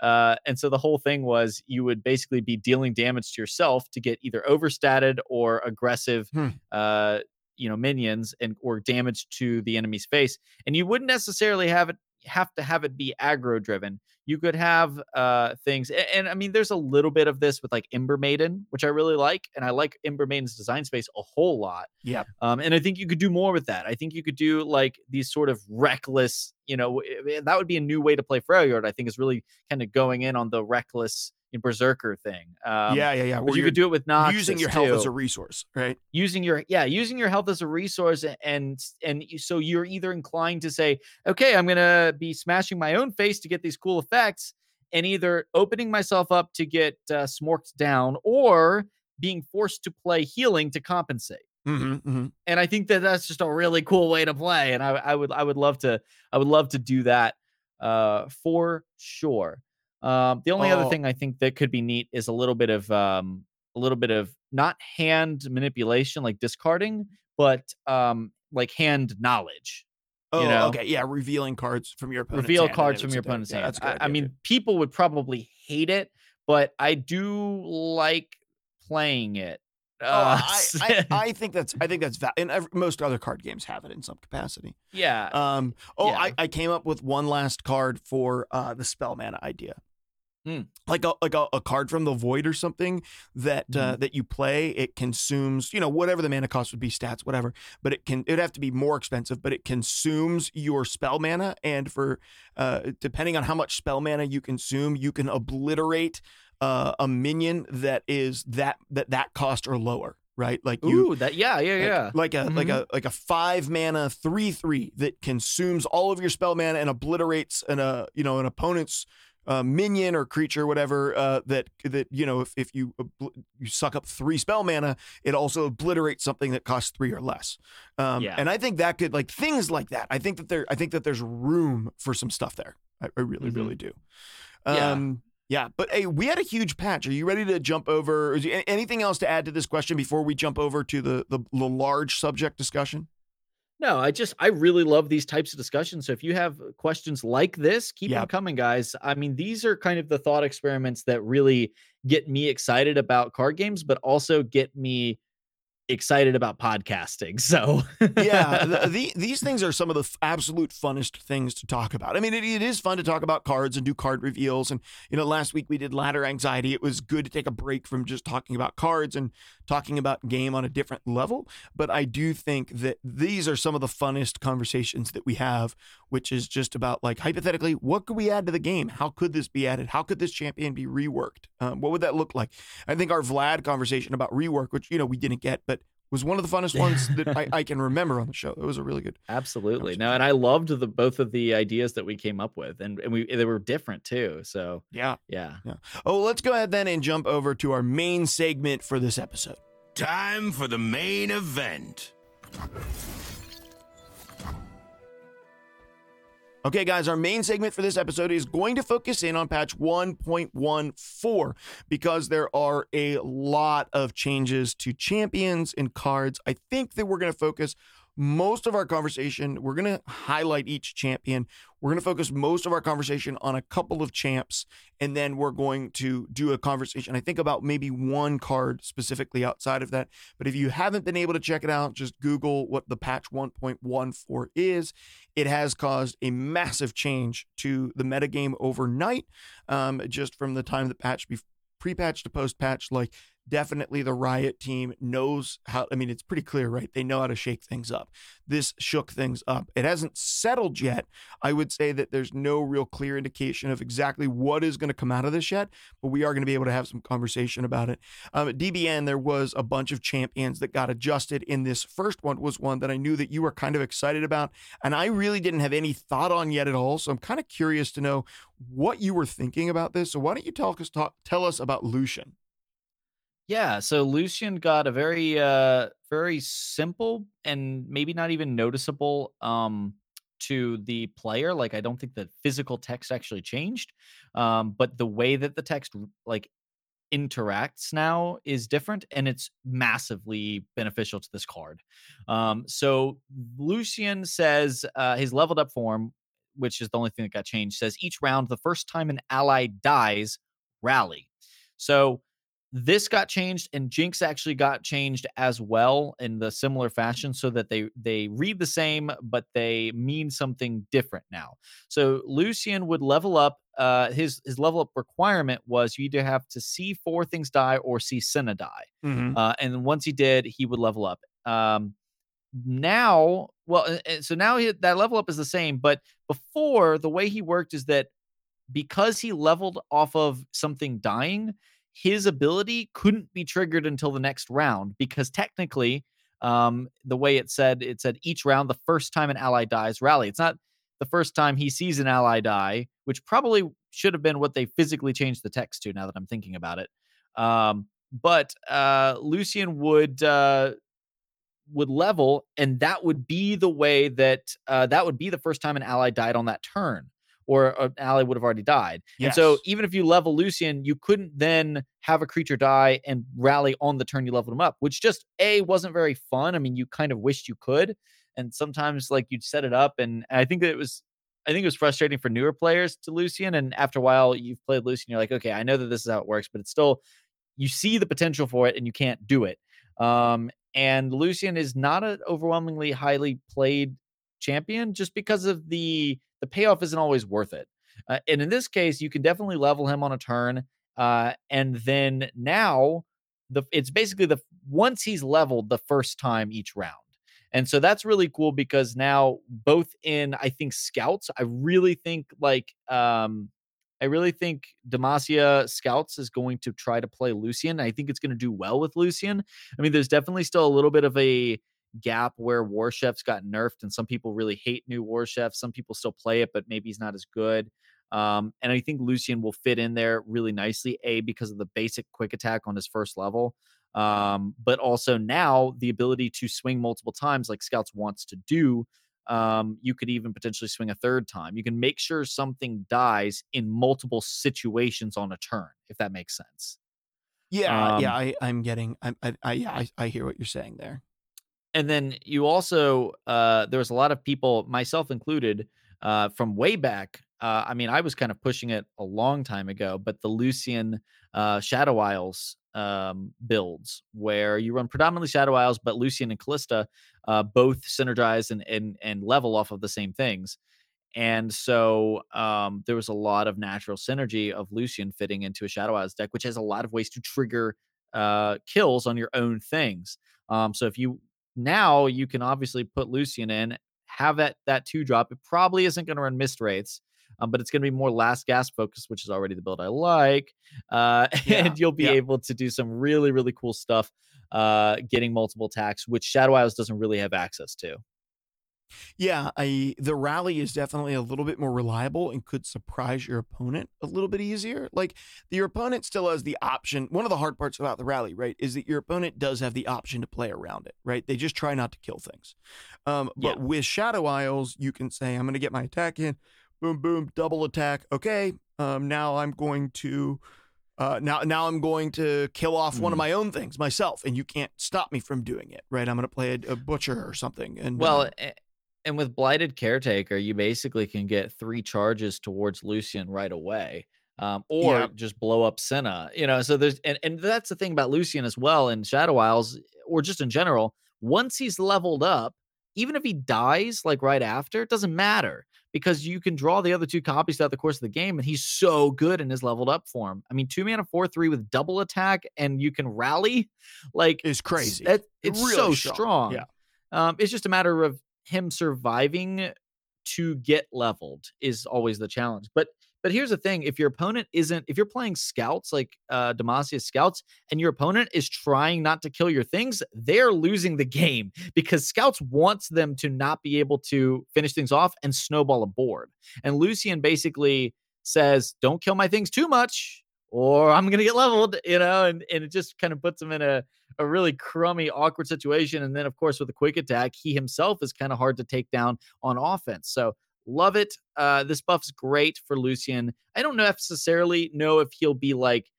Uh, and so the whole thing was you would basically be dealing damage to yourself to get either overstated or aggressive, Hmm. uh, you know, minions and or damage to the enemy's face. And you wouldn't necessarily have it have to have it be aggro driven. you could have uh things and, and, i mean there's a little bit of this with like ember maiden which i really like and i like ember maiden's design space a whole lot Yeah. um and i think you could do more with that i think you could do like these sort of reckless you know that would be a new way to play Freljord. i think is really kind of going in on the reckless berserker thing um yeah, yeah, yeah. but you could do it with Noxus using your health as a resource, right? using your yeah using your health as a resource and and so you're either inclined to say okay i'm gonna be smashing my own face to get these cool effects and either opening myself up to get uh, smorked down or being forced to play healing to compensate Mm-hmm, mm-hmm. and i think that that's just a really cool way to play and i, I would i would love to i would love to do that uh for sure um the only Oh. other thing i think that could be neat is a little bit of um a little bit of not hand manipulation like discarding but um like hand knowledge Oh, you know? okay, yeah. Revealing cards from your opponent's reveal hand cards from your opponent's Yeah, hand. that's good I, I mean, people would probably hate it, but I do like playing it. Oh, Uh, I, I, I think that's I think that's val- and ev- most other card games have it in some capacity. yeah, Um, oh, Yeah. I, I came up with one last card for uh, the spell mana idea. Hmm. Like a like a, a card from the void or something that uh, Mm-hmm. that you play. It consumes you know whatever the mana cost would be stats whatever, but it can it'd have to be more expensive. But it consumes your spell mana, and for uh, depending on how much spell mana you consume, you can obliterate uh, a minion that is that that that cost or lower. Right, like you ooh, that yeah, yeah, yeah. like a like Mhm. a like a five mana three three that consumes all of your spell mana and obliterates an uh you know an opponent's uh, minion or creature whatever uh, that that you know if if you obl- you suck up three spell mana it also obliterates something that costs three or less um, Yeah. and I think that could like things like that I think that there I think that there's room for some stuff there I, I really Mhm. really do Yeah. um yeah, but hey, we had a huge patch. Are you ready to jump over? Is there anything else to add to this question before we jump over to the the, the large subject discussion? No, I just I really love these types of discussions. So if you have uh, questions like this, keep Yeah. them coming, guys. I mean, these are kind of the thought experiments that really get me excited about card games, but also get me excited about podcasting. So yeah, the, the, these things are some of the f- absolute funnest things to talk about. I mean, it, it is fun to talk about cards and do card reveals. And, you know, last week we did ladder anxiety. It was good to take a break from just talking about cards and talking about game on a different level. But I do think that these are some of the funnest conversations that we have, which is just about like, hypothetically, what could we add to the game? How could this be added? How could this champion be reworked? Um, what would that look like? I think our Vlad conversation about rework, which, you know, we didn't get, but was one of the funnest ones that I, I can remember on the show. It was a really good. Absolutely. No, and I loved the both of the ideas that we came up with, and, and we they were different too. So Yeah. yeah. Oh, let's go ahead then and jump over to our main segment for this episode. Time for the main event. Okay, guys, our main segment for this episode is going to focus in on patch 1.14 because there are a lot of changes to champions and cards. I think that we're going to focus most of our conversation, we're going to highlight each champion. We're going to focus most of our conversation on a couple of champs, and then we're going to do a conversation, I think, about maybe one card specifically outside of that. But if you haven't been able to check it out, just Google what the patch 1.14 is. It has caused a massive change to the metagame overnight, um, just from the time the patch be- pre-patch to post-patch. Like definitely the Riot team knows how. I mean, it's pretty clear, right? They know how to shake things up. This shook things up. It hasn't settled yet. I would say that there's no real clear indication of exactly what is going to come out of this yet, but we are going to be able to have some conversation about it. Um, at DBN, there was a bunch of champions that got adjusted. In this first one was one that I knew that you were kind of excited about, and I really didn't have any thought on yet at all. So I'm kind of curious to know what you were thinking about this. So why don't you us talk, tell us about Lucian? Yeah, so Lucian got a very uh very simple and maybe not even noticeable um to the player like I don't think the physical text actually changed um but the way that the text like interacts now is different and it's massively beneficial to this card. Um so Lucian says uh his leveled up form which is the only thing that got changed says each round the first time an ally dies rally. So this got changed and jinx actually got changed as well in the similar fashion so that they they read the same but they mean something different now so lucian would level up uh, his his level up requirement was you either have to see four things die or see Senna die. Mhm. Uh, and once he did, he would level up. Um, now, well, so now he, that level up is the same, but before the way he worked is that because he leveled off of something dying, his ability couldn't be triggered until the next round because technically, um, the way it said, it said each round, the first time an ally dies, rally. It's not the first time he sees an ally die, which probably should have been what they physically changed the text to. Now that I'm thinking about it, um, but uh, Lucian would uh, would level, and that would be the way that uh, that would be the first time an ally died on that turn, or an ally would have already died. And so, even if you level Lucian, you couldn't then have a creature die and rally on the turn you leveled him up, which just a wasn't very fun. I mean, you kind of wished you could, and sometimes like you'd set it up, and I think that it was. I think it was frustrating for newer players to Lucian, and after a while, you've played Lucian, you're like, okay, I know that this is how it works, but it's still you see the potential for it and you can't do it. Um, and Lucian is not an overwhelmingly highly played champion just because of the the payoff isn't always worth it. Uh, and in this case, you can definitely level him on a turn, uh, and then now the it's basically the once he's leveled the first time each round. And so that's really cool because now both in I think scouts, I really think like um I really think Demacia Scouts is going to try to play Lucian. I think it's going to do well with Lucian. I mean, there's definitely still a little bit of a gap where War Chefs got nerfed, and some people really hate new War Chefs. Some people still play it, but maybe he's not as good. Um, and I think Lucian will fit in there really nicely. A because of the basic quick attack on his first level, um, but also now the ability to swing multiple times, like Scouts wants to do. Um, you could even potentially swing a third time. You can make sure something dies in multiple situations on a turn, if that makes sense. Yeah, yeah, Um, I, I'm getting, I, I, I, yeah, I, I hear what you're saying there. And then you also uh there was a lot of people myself included uh from way back uh i mean i was kind of pushing it a long time ago but the lucian uh shadow isles um builds where you run predominantly shadow isles but lucian and Kalista uh both synergize and and, and level off of the same things and so um, there was a lot of natural synergy of Lucian fitting into a Shadow Isles deck, which has a lot of ways to trigger uh, kills on your own things. Um, so if you now you can obviously put Lucian in, have that that two drop. It probably isn't going to run Mistwraiths, um, but it's going to be more last gas focus, which is already the build I like. Uh, Yeah, and you'll be yeah. able to do some really really cool stuff, uh, getting multiple attacks, which Shadow Isles doesn't really have access to. Yeah, I the rally is definitely a little bit more reliable and could surprise your opponent a little bit easier. Like your opponent still has the option. One of the hard parts about the rally, right, is that your opponent does have the option to play around it, right? They just try not to kill things. Um, but Yeah. with Shadow Isles, you can say, I'm gonna get my attack in, boom, boom, double attack. Okay. Um, now I'm going to uh, now, now I'm going to kill off one of Mhm. my own things myself, and you can't stop me from doing it, right? I'm going to play a, a butcher or something, and Well, uh, a- and with blighted caretaker, you basically can get three charges towards Lucian right away, um, or Yeah. just blow up Senna. You know, so there's and and that's the thing about Lucian as well in Shadow Isles, or just in general. Once he's leveled up, even if he dies like right after, it doesn't matter because you can draw the other two copies throughout the course of the game, and he's so good in his leveled up form. I mean, two mana, four three with double attack, and you can rally, like is crazy. that, it's Really so strong. strong. Yeah. Um, it's just a matter of him surviving to get leveled is always the challenge. But but here's the thing: if your opponent isn't, if you're playing scouts like uh Demacia scouts, and your opponent is trying not to kill your things, they're losing the game because scouts wants them to not be able to finish things off and snowball a board. And Lucian basically says, "Don't kill my things too much." Or I'm gonna get leveled, you know, and, and it just kind of puts him in a, a really crummy, awkward situation. And then, of course, with a quick attack, he himself is kind of hard to take down on offense. So love it. Uh, this buff's great for Lucian. I don't necessarily know if he'll be like,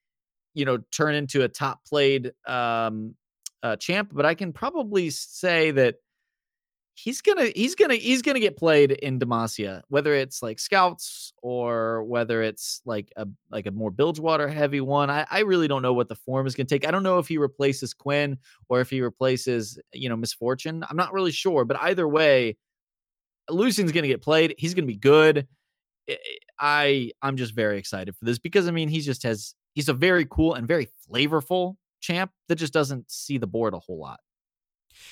you know, turn into a top played um, uh, champ, but I can probably say that he's gonna he's gonna he's gonna get played in Demacia, whether it's like scouts or whether it's like a like a more Bilgewater heavy one. I, I really don't know what the form is gonna take. I don't know if he replaces Quinn or if he replaces you know Miss Fortune. I'm not really sure, but either way, Lucian's gonna get played. He's gonna be good. I- I I'm just very excited for this because I mean he just has he's a very cool and very flavorful champ that just doesn't see the board a whole lot.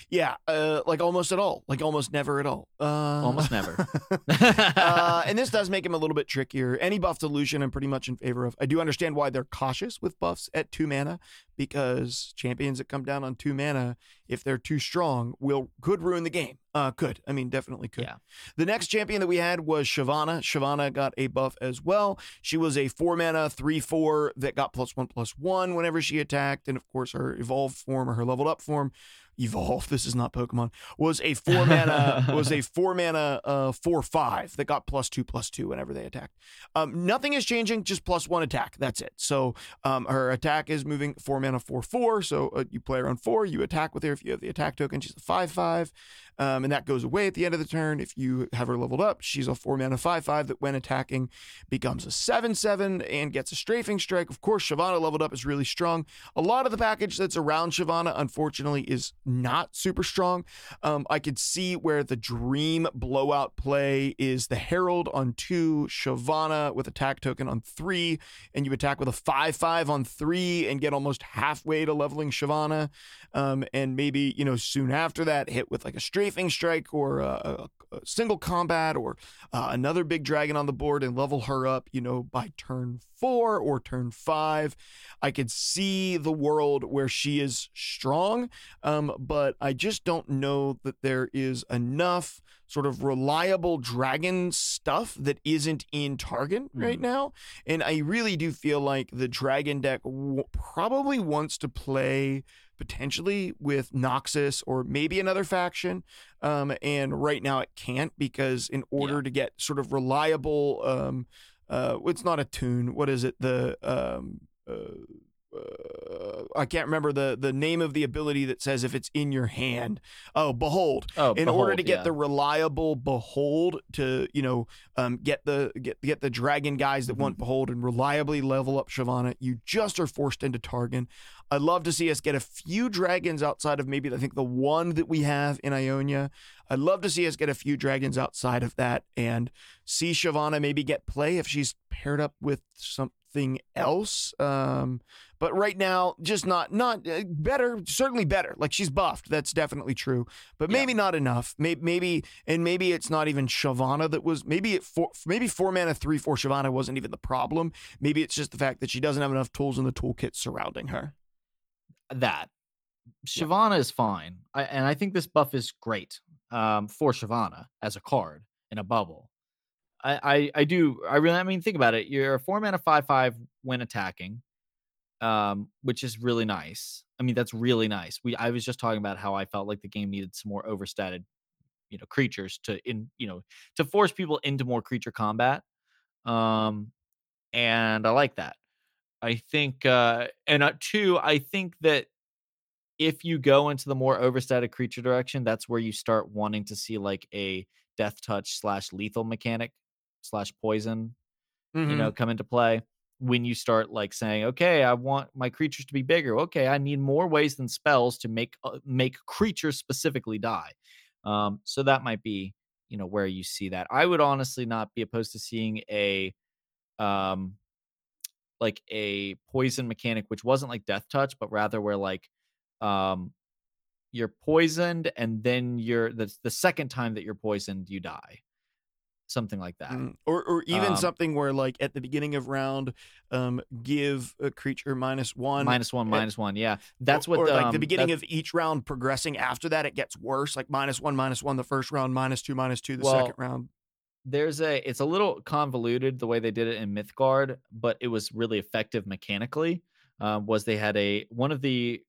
Yeah, uh, like almost at all, like almost never at all. Uh, Almost never. uh, and this does make him a little bit trickier. Any buff to Lucian, I'm pretty much in favor of. I do understand why they're cautious with buffs at two mana because champions that come down on two mana, if they're too strong, will could ruin the game. Uh, could I mean definitely could. Yeah. The next champion that we had was Shyvana. Shyvana got a buff as well. She was a four mana three four that got plus one plus one whenever she attacked, and of course her evolved form or her leveled up form evolve this is not pokemon was a four mana was a four mana uh four five that got plus two plus two whenever they attacked. Um nothing is changing just plus one attack that's it. So um her attack is moving four mana four four. So uh, you play around four you attack with her if you have the attack token she's a five five um and that goes away at the end of the turn if you have her leveled up she's a four mana five five that when attacking becomes a seven seven and gets a strafing strike of course shyvana leveled up is really strong a lot of the package that's around shyvana unfortunately is not super strong. Um, I could see where the dream blowout play is the Herald on two, Shyvana with attack token on three, and you attack with a 5 5 on three and get almost halfway to leveling Shyvana. Um, and maybe, you know, soon after that, hit with like a strafing strike or a, a, a single combat or uh, another big dragon on the board and level her up, you know, by turn four or turn five. I could see the world where she is strong, um, but I just don't know that there is enough sort of reliable dragon stuff that isn't in Targon right Mhm. now. And I really do feel like the dragon deck w- probably wants to play potentially with Noxus or maybe another faction. Um, and right now it can't because in order to get sort of reliable, um, uh, it's not a tune. What is it? The um, uh, uh, I can't remember the the name of the ability that says if it's in your hand. Oh, behold. Oh, In order to get yeah. the reliable behold to you know um, get the get get the dragon guys that Mm-hmm. want behold and reliably level up Shyvana, you just are forced into Targon. I'd love to see us get a few dragons outside of maybe I think the one that we have in Ionia. I'd love to see us get a few dragons outside of that and see Shyvana maybe get play if she's paired up with else. Um, but right now, just not not uh, better. Certainly better. Like she's buffed. That's definitely true. But Yeah. maybe not enough. Maybe maybe and maybe it's not even Shyvana that was. Maybe it four maybe four mana three four Shyvana wasn't even the problem. Maybe it's just the fact that she doesn't have enough tools in the toolkit surrounding her. that Shyvana is fine, I, and I think this buff is great um, for Shyvana as a card in a bubble. I, I do I really I mean think about it. You're a four mana five five when attacking, um, which is really nice. I mean that's really nice. We I was just talking about how I felt like the game needed some more overstated, you know, creatures to in you know to force people into more creature combat. Um, and I like that. I think, uh, and uh, two, I think that if you go into the more overstated creature direction, that's where you start wanting to see like a death touch slash lethal mechanic slash poison, you know, come into play. When you start like saying, okay, I want my creatures to be bigger. Okay, I need more ways than spells to make uh, make creatures specifically die. Um, so that might be, you know, where you see that. I would honestly not be opposed to seeing a, um, like a poison mechanic, which wasn't like death touch, but rather where like um you're poisoned and then you're the the second time that you're poisoned, you die. Something like that. Mm, Or, or even Um, something where, like, at the beginning of round, um, give a creature minus one. Minus one, uh, minus one. Yeah. That's what or, like the um, beginning of each round progressing after that, it gets worse. Like minus one, minus one the first round, minus two, minus two the Well, second round. there's a it's a little convoluted the way they did it in Mythgard, but it was really effective mechanically. Um, was they had a one of the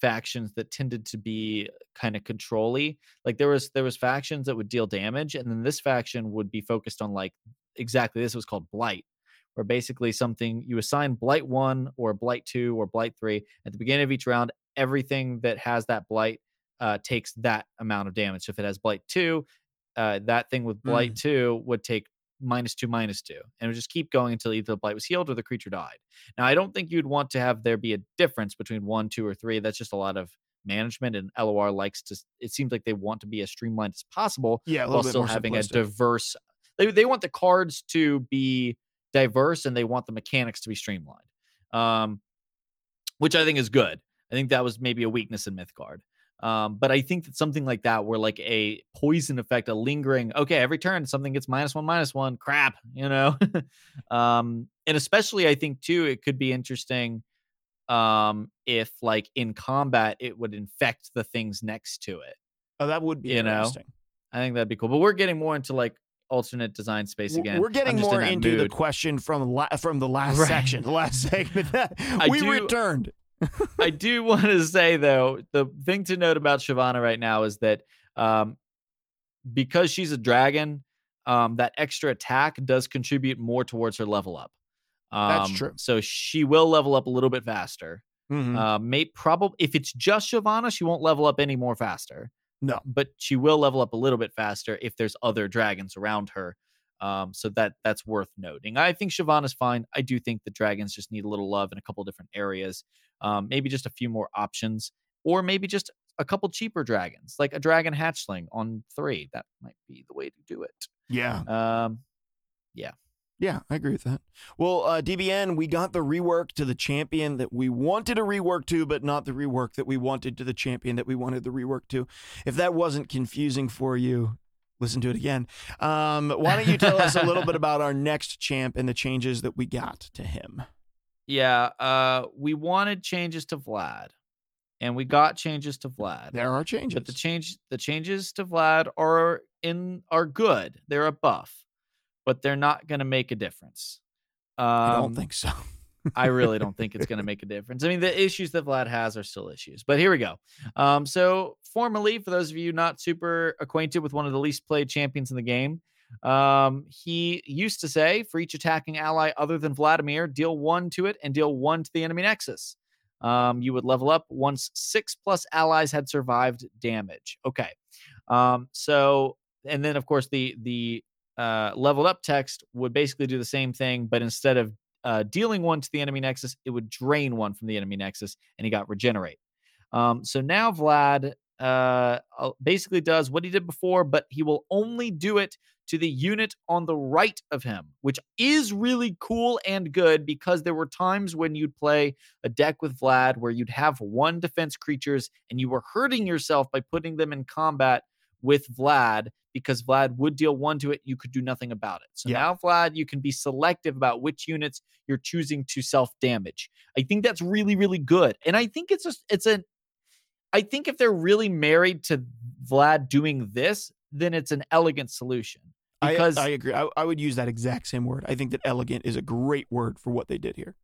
factions that tended to be kind of controlly. Like there was there was factions that would deal damage, and then this faction would be focused on like exactly this was called blight, where basically something you assign blight one or blight two or blight three at the beginning of each round. Everything that has that blight uh, takes that amount of damage. So if it has blight two, uh, that thing with blight two would take minus two, minus two, and it would just keep going until either the blight was healed or the creature died. Now, I don't think you'd want to have there be a difference between one, two, or three. That's just a lot of management, and LOR likes to. It seems like they want to be as streamlined as possible Yeah, while still having a diverse. they they want the cards to be diverse and they want the mechanics to be streamlined. Um, which I think is good. I think that was maybe a weakness in Mythgard. Um, but I think that something like that, where like a poison effect, a lingering, okay, every turn something gets minus one, minus one, crap, you know. um, and especially I think too, it could be interesting um if like in combat it would infect the things next to it. Oh, that would be You know, interesting. I think that'd be cool. But we're getting more into like alternate design space again. We're getting in more that into the question from la- from the last Right. section, the last segment. We do- returned. I do want to say though, the thing to note about Shyvana right now is that um, because she's a dragon, um, that extra attack does contribute more towards her level up. Um, That's true. So she will level up a little bit faster. Mhm. Uh, may probably if it's just Shyvana, she won't level up any more faster. No. but she will level up a little bit faster if there's other dragons around her. Um, so that that's worth noting. I think Shyvana's fine. I do think the dragons just need a little love in a couple different areas. Um, maybe just a few more options, or maybe just a couple cheaper dragons, like a dragon hatchling on three. That might be the way to do it. Yeah. Um, yeah. Yeah, I agree with that. Well, uh, DBN, we got the rework to the champion that we wanted a rework to, but not the rework that we wanted to the champion that we wanted the rework to. If that wasn't confusing for you, listen to it again. Um, why don't you tell us a little bit about our next champ and the changes that we got to him? yeah. Uh, we wanted changes to Vlad, and we got changes to Vlad. There are changes. But the change the changes to Vlad are in are good. They're a buff, but they're not going to make a difference. Um, I don't think so. I really don't think it's going to make a difference. I mean, the issues that Vlad has are still issues, but here we go. Um, so, formally, for those of you not super acquainted with one of the least played champions in the game, um, he used to say for each attacking ally other than Vladimir, deal one to it and deal one to the enemy nexus. Um, you would level up once six plus allies had survived damage. Okay. Um, so, and then of course the the uh, leveled up text would basically do the same thing, but instead of uh, dealing one to the enemy nexus, it would drain one from the enemy nexus, and he got regenerate. Um, so now Vlad uh, uh, basically does what he did before, but he will only do it to the unit on the right of him, which is really cool and good because there were times when you'd play a deck with Vlad where you'd have one defense creatures and you were hurting yourself by putting them in combat with Vlad because Vlad would deal one to it. You could do nothing about it. So Yeah. now, Vlad, you can be selective about which units you're choosing to self damage. I think that's really, really good. And I think it's just, it's a, I think if they're really married to Vlad doing this, then it's an elegant solution. I- Because I, agree. I, I would use that exact same word. I think that elegant is a great word for what they did here.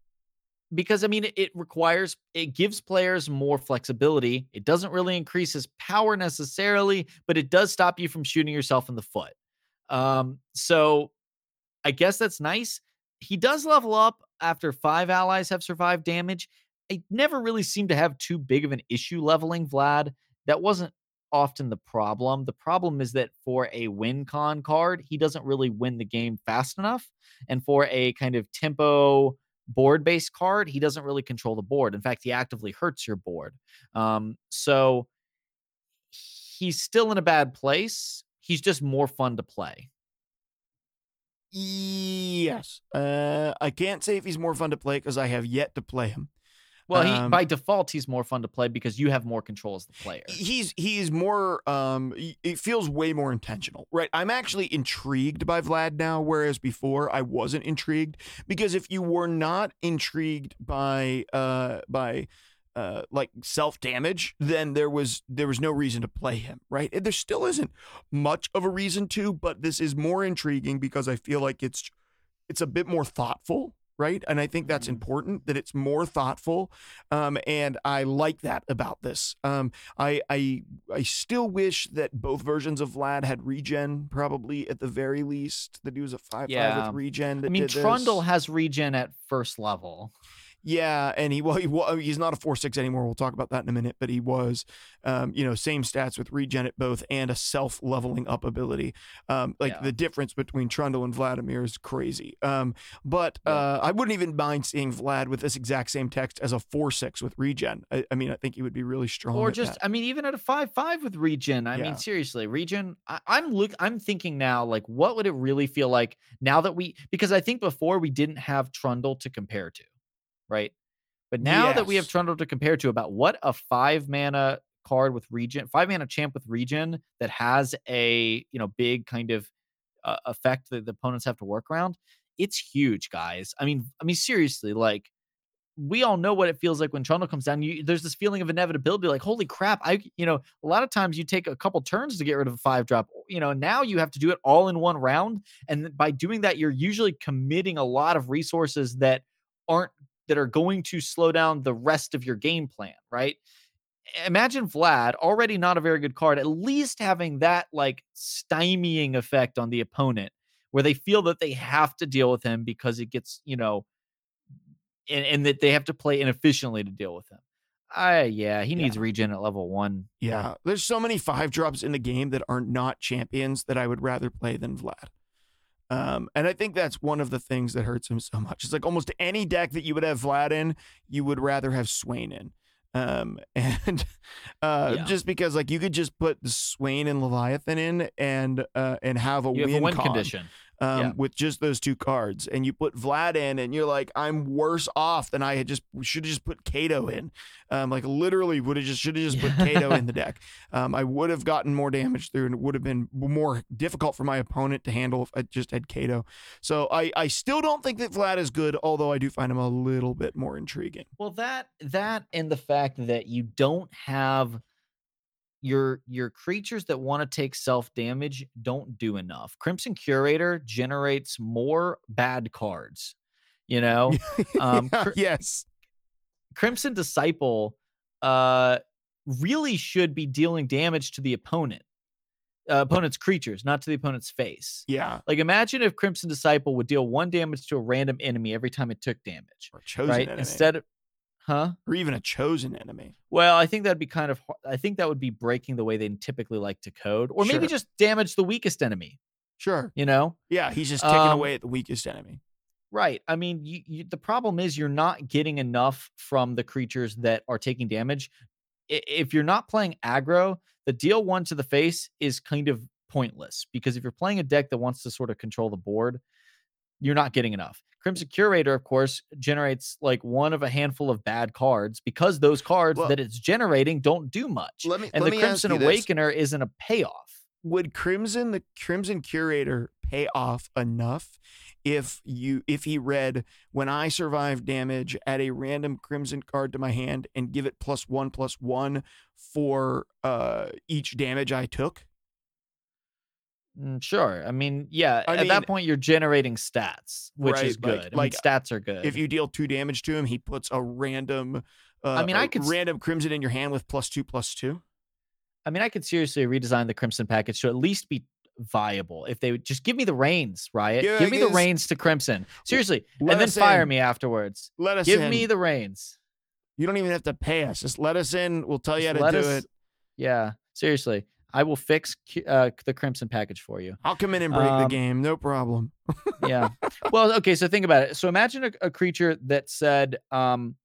Because I mean, it, requires, it gives players more flexibility. It doesn't really increase his power necessarily, but it does stop you from shooting yourself in the foot. Um, so I guess that's nice. He does level up after five allies have survived damage. I never really seemed to have too big of an issue leveling Vlad. That wasn't often the problem. The problem is that for a win con card, he doesn't really win the game fast enough. And for a kind of tempo board based card, he doesn't really control the board. In fact, he actively hurts your board. Um, so he's still in a bad place. He's just more fun to play. Yes. Uh, I can't say if he's more fun to play because I have yet to play him. Well, he Um, by default he's more fun to play because you have more control as the player. He's he's more um it feels way more intentional. Right. I'm actually intrigued by Vlad now whereas before I wasn't intrigued because if you were not intrigued by uh by uh like self-damage then there was there was no reason to play him, right? And there still isn't much of a reason to, but this is more intriguing because I feel like it's it's a bit more thoughtful right and i think that's Mhm. important that it's more thoughtful um, and i like that about this um, I, I i still wish that both versions of vlad had regen probably at the very least that he was a 5 5 with regen I mean, did this. Trundle has regen at first level. Yeah, and he well, he wa- he's not a four six anymore. We'll talk about that in a minute. But he was, um, you know, same stats with regen at both and a self leveling up ability. Um, like Yeah. the difference between Trundle and Vladimir is crazy. Um, but Yeah. uh, I wouldn't even mind seeing Vlad with this exact same text as a four six with regen. I, I mean, I think he would be really strong. or just that. i mean even at a 5-5 with regen i Yeah. mean seriously regen I, i'm look i'm thinking now like what would it really feel like now that we because i think before we didn't have trundle to compare to right but now that we have trundle to compare to about what a five mana card with regen five mana champ with regen that has a you know big kind of uh, effect that the opponents have to work around it's huge guys i mean i mean seriously like we all know what it feels like when Trundle comes down. You, there's this feeling of inevitability, like holy crap! I, you know, a lot of times you take a couple turns to get rid of a five drop. You know, now you have to do it all in one round, and by doing that, you're usually committing a lot of resources that aren't that are going to slow down the rest of your game plan. Right? Imagine Vlad, already not a very good card, at least having that like stymieing effect on the opponent, where they feel that they have to deal with him because it gets, you know, and, and that they have to play inefficiently to deal with him. I yeah, he needs regen at level one. Yeah, there's so many five drops in the game that are not champions that I would rather play than Vlad. Um, and I think that's one of the things that hurts him so much. It's like almost any deck that you would have Vlad in, you would rather have Swain in. Um, and uh, Yeah. just because like you could just put Swain and Leviathan in and uh, and have a You have win, a win con, condition. Um, Yeah. with just those two cards, and you put Vlad in, and you're like, I'm worse off than I had just should have just put Kato in. Um, like literally would have just should have just put Kato in the deck. Um, I would have gotten more damage through, and it would have been more difficult for my opponent to handle if I just had Kato. So I I still don't think that Vlad is good, although I do find him a little bit more intriguing. Well, that that and the fact that you don't have your your creatures that want to take self damage don't do enough. Crimson Curator generates more bad cards. You know, Um, Yeah, cr- yes, Crimson Disciple uh really should be dealing damage to the opponent. Uh, opponent's creatures, not to the opponent's face. yeah, Like imagine if Crimson Disciple would deal one damage to a random enemy every time it took damage, or chosen right? enemy, Instead of, huh? or even a chosen enemy. Well, I think that'd be kind of. I think that would be breaking the way they typically like to code, or maybe Sure. just damage the weakest enemy. Sure, You know, yeah, he's just taking Um, away at the weakest enemy. right? I mean, you, you, the problem is you're not getting enough from the creatures that are taking damage. If you're not playing aggro, the deal one to the face is kind of pointless because if you're playing a deck that wants to sort of control the board, you're not getting enough. Crimson Curator, of course, generates like one of a handful of bad cards because those cards Well- that it's generating don't do much. Let me and let the me Crimson you this. Isn't a payoff. would crimson the crimson curator pay off enough if you if he read when i survive damage add a random crimson card to my hand and give it plus one plus one for uh each damage i took Sure. I mean, yeah, I at mean- that point you're generating stats, which is good. like- I mean, like, stats are good. if you deal two damage to him he puts a random uh, mean, a I could random crimson in your hand with plus two plus two I mean, I could seriously redesign the Crimson package to at least be viable if they would just give me the reins, Riot. Yeah, give me the reins to Crimson. Seriously. Let and then fire in. me afterwards. let us Give in. me the reins. you don't even have to pay us just let us in we'll tell you how to do us- it Yeah. Seriously. I will fix uh, the Crimson package for you. i'll come in and break the Um, game no problem yeah. Well, okay. So think about it. So imagine a, a creature that said, um,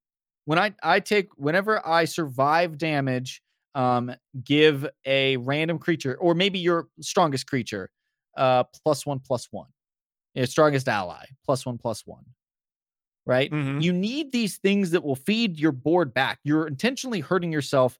when I I take whenever I survive damage, um, give a random creature or maybe your strongest creature, uh, plus one plus one, your strongest ally plus one plus one. Right. Mhm. You need these things that will feed your board back. You're intentionally hurting yourself.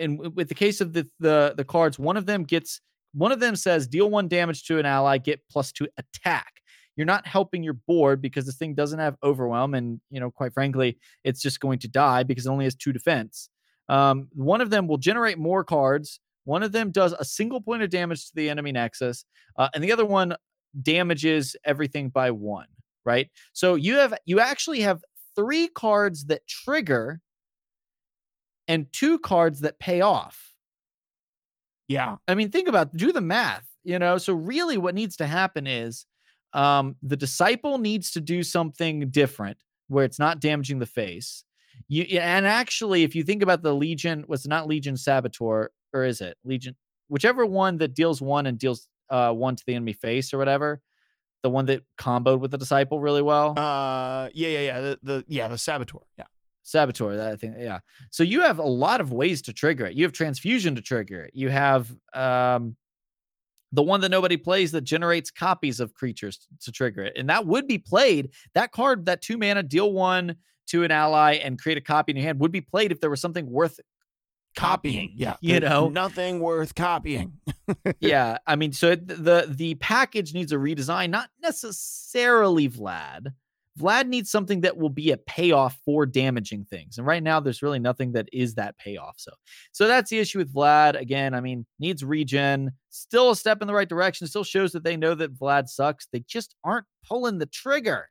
And with the case of the the the cards, one of them gets one of them says deal one damage to an ally, get plus two attack. You're not helping your board because this thing doesn't have overwhelm, and you know, quite frankly, it's just going to die because it only has two defense. Um, one of them will generate more cards. One of them does a single point of damage to the enemy nexus, uh, and the other one damages everything by one. Right. So you have you actually have three cards that trigger, and two cards that pay off. yeah I mean, think about do the math, you know. So really what needs to happen is um the disciple needs to do something different where it's not damaging the face. You and actually, if you think about the Legion, was it not Legion Saboteur, or is it Legion? Whichever one that deals one and deals uh, one to the enemy face or whatever, the one that comboed with the disciple really well. Uh, yeah, yeah, yeah. The, the yeah, the saboteur. Yeah. Saboteur, that I think, yeah. So you have a lot of ways to trigger it. You have transfusion to trigger it. You have um the one that nobody plays that generates copies of creatures to trigger it. And that would be played. That card, that two mana, deal one to an ally and create a copy in your hand would be played if there was something worth copying. Yeah. You know? nothing worth copying. yeah. I mean, so it- the the package needs a redesign, not necessarily Vlad. Vlad needs something that will be a payoff for damaging things. And right now there's really nothing that is that payoff. So so that's the issue with Vlad. Again, I mean, needs regen. Still a step in the right direction. Still shows that they know that Vlad sucks. They just aren't pulling the trigger.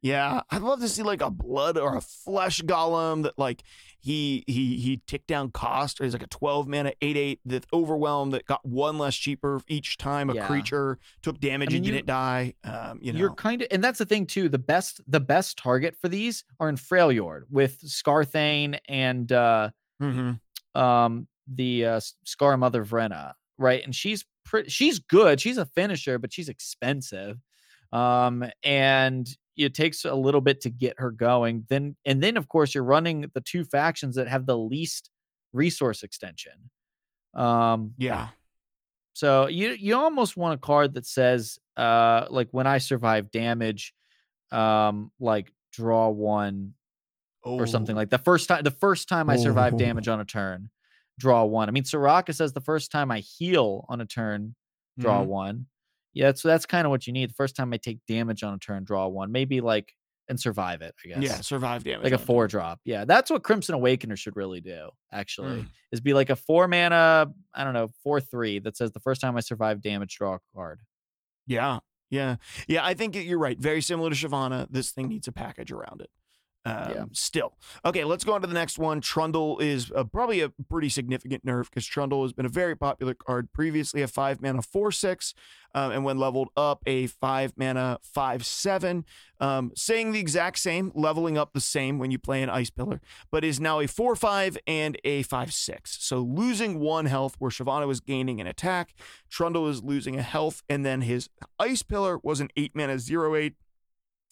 Yeah, I'd love to see like a blood or a flesh golem that like he he he ticked down cost or he's like a 12 mana 8 8 that overwhelmed that got one less cheaper each time a Yeah. creature took damage mean, and you- didn't die. Um, you know. You're kind of, and that's the thing too. The best, the best target for these are in Freljord with Scarthane and uh Mhm. um the uh, Scar Mother Vrenna, right? And she's pretty, she's good. She's a finisher, but she's expensive. Um, and it takes a little bit to get her going. Then, and then of course you're running the two factions that have the least resource extension. Um, Yeah. so you you almost want a card that says uh like when I survive damage, um like draw one or something Oh, like the first time the first time I survive Oh. damage on a turn, draw one. I mean Soraka says the first time I heal on a turn, draw Mhm. one. Yeah, so that's kind of what you need. The first time I take damage on a turn, draw one. Maybe like and survive it, I guess. Yeah, survive damage. Like a it. four drop. Yeah, that's what Crimson Awakener should really do, actually. Mm. Is be like a four mana, I don't know, four three that says the first time I survive damage, draw a card. Yeah, yeah, yeah. I think you're right. Very similar to Shyvana. This thing needs a package around it. Um, Yeah. Still, okay. Let's go on to the next one. Trundle is uh, probably a pretty significant nerf because Trundle has been a very popular card. Previously, a five mana four six, um, and when leveled up, a five mana five seven. Um, saying the exact same, leveling up the same when you play an Ice Pillar, but is now a four five and a five six. So losing one health where Shyvana was gaining an attack. Trundle is losing a health, and then his Ice Pillar was an eight mana zero eight.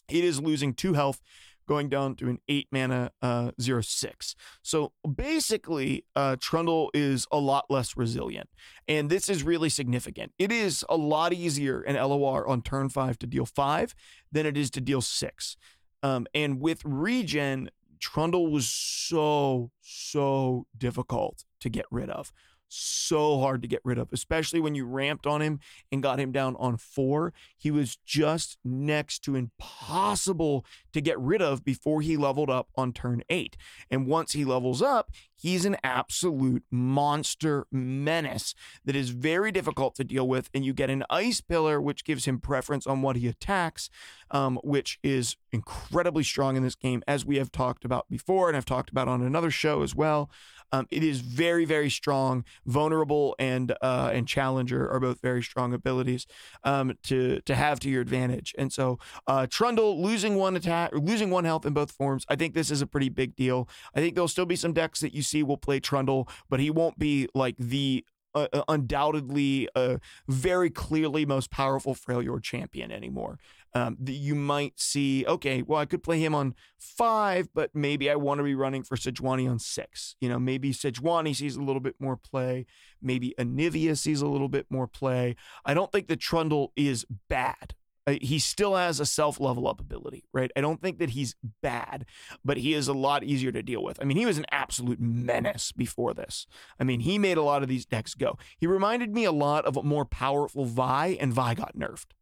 It is losing two health, going down to an eight mana uh, zero six. So basically, uh, Trundle is a lot less resilient, and this is really significant. It is a lot easier in LOR on turn five to deal five than it is to deal six. Um, and with regen, Trundle was so so difficult to get rid of so hard to get rid of, especially when you ramped on him and got him down on four. He was just next to impossible to get rid of before he leveled up on turn eight. And once he levels up, he's an absolute monster menace that is very difficult to deal with. And you get an ice pillar, which gives him preference on what he attacks, um, which is incredibly strong in this game, as we have talked about before, and I've talked about on another show as well. Um, it is very, very strong. Vulnerable and uh, and Challenger are both very strong abilities um, to to have to your advantage. And so uh, Trundle losing one attack, losing one health in both forms. I think this is a pretty big deal. I think there'll still be some decks that you see will play Trundle, but he won't be like the uh, uh, undoubtedly uh, very clearly most powerful Freljord champion anymore. Um, that you might see, okay, well, I could play him on five, but maybe I want to be running for Sejuani on six. You know, maybe Sejuani sees a little bit more play. Maybe Anivia sees a little bit more play. I don't think the Trundle is bad. Uh, he still has a self level up ability, right? I don't think that he's bad, but he is a lot easier to deal with. I mean, he was an absolute menace before this. I mean, he made a lot of these decks go. He reminded me a lot of a more powerful Vi, and Vi got nerfed.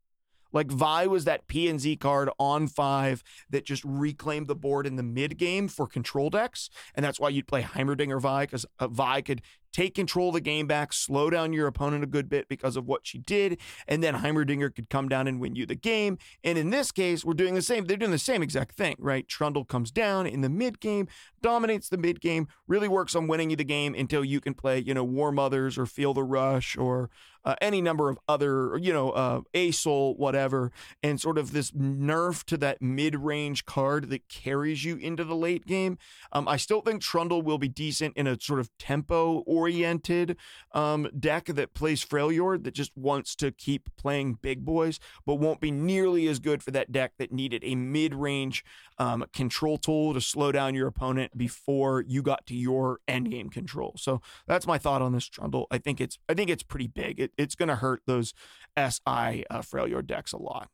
Like Vi was that P and Z card on five that just reclaimed the board in the mid game for control decks, and that's why you'd play Heimerdinger Vi because uh, Vi could take control of the game back, slow down your opponent a good bit because of what she did, and then Heimerdinger could come down and win you the game. And in this case, we're doing the same. They're doing the same exact thing, right? Trundle comes down in the mid game, dominates the mid game, really works on winning you the game until you can play, you know, War Mothers or Feel the Rush or uh, any number of other, you know, uh, A Soul, whatever, and sort of this nerf to that mid range card that carries you into the late game. Um, I still think Trundle will be decent in a sort of tempo oriented um, deck that plays Freljord that just wants to keep playing big boys, but won't be nearly as good for that deck that needed a mid range um, control tool to slow down your opponent before you got to your end game control. So that's my thought on this Trundle. I think it's I think it's pretty big. It, it's going to hurt those SI uh, Freljord decks a lot.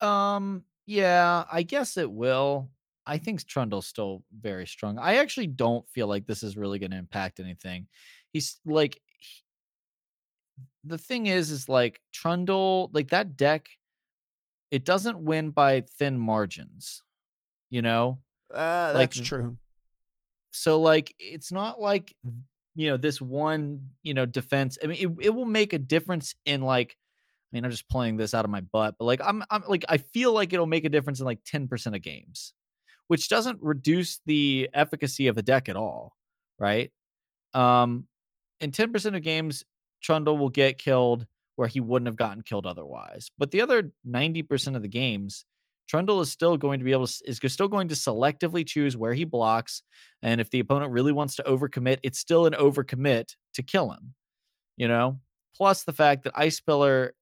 Um, yeah, I guess it will. I think Trundle's still very strong. I actually don't feel like this is really going to impact anything. He's like, he- the thing is, is like Trundle, like that deck, it doesn't win by thin margins, you know? Uh, Like, that's true. So like it's not like you know this one you know defense. I mean it, it will make a difference in like I mean I'm just playing this out of my butt, but like I'm I'm like I feel like it'll make a difference in like 10% of games, which doesn't reduce the efficacy of the deck at all, right? Um in 10% of games Trundle will get killed where he wouldn't have gotten killed otherwise. But the other 90% of the games Trundle is still going to be able to is still going to selectively choose where he blocks, and if the opponent really wants to overcommit, it's still an overcommit to kill him. You know, plus the fact that Ice Pillar,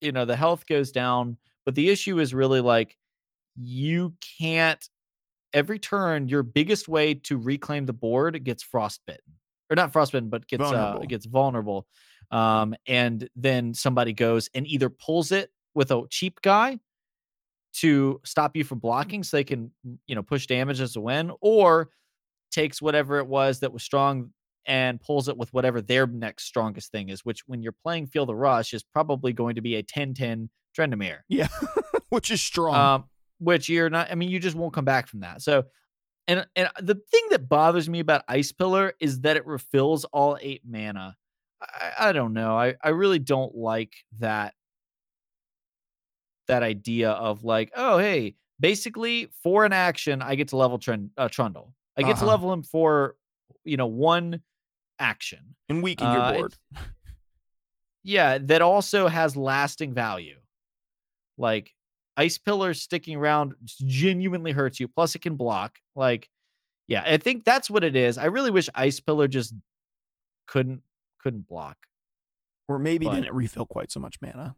you know, the health goes down, but the issue is really like you can't every turn your biggest way to reclaim the board gets frostbitten or not frostbitten but gets uh Vulnerable. gets vulnerable um and then somebody goes and either pulls it with a cheap guy to stop you from blocking so they can you know push damage as a win or takes whatever it was that was strong and pulls it with whatever their next strongest thing is which when you're playing feel the rush is probably going to be a 10-10 Tryndamere Yeah, which is strong. um, which you're not. I mean, you just won't come back from that. So, and and the thing that bothers me about Ice Pillar is that it refills all eight mana. I, I don't know. I I really don't like that that idea of like, oh hey, basically for an action, I get to level Trend uh, Trundle. I get to Uh-huh. level him for you know one action. and weaken uh, your board. Yeah, that also has lasting value. Like ice pillar sticking around genuinely hurts you. Plus, it can block. Like, yeah, I think that's what it is. I really wish ice pillar just couldn't couldn't block. Or maybe but- didn't refill quite so much mana.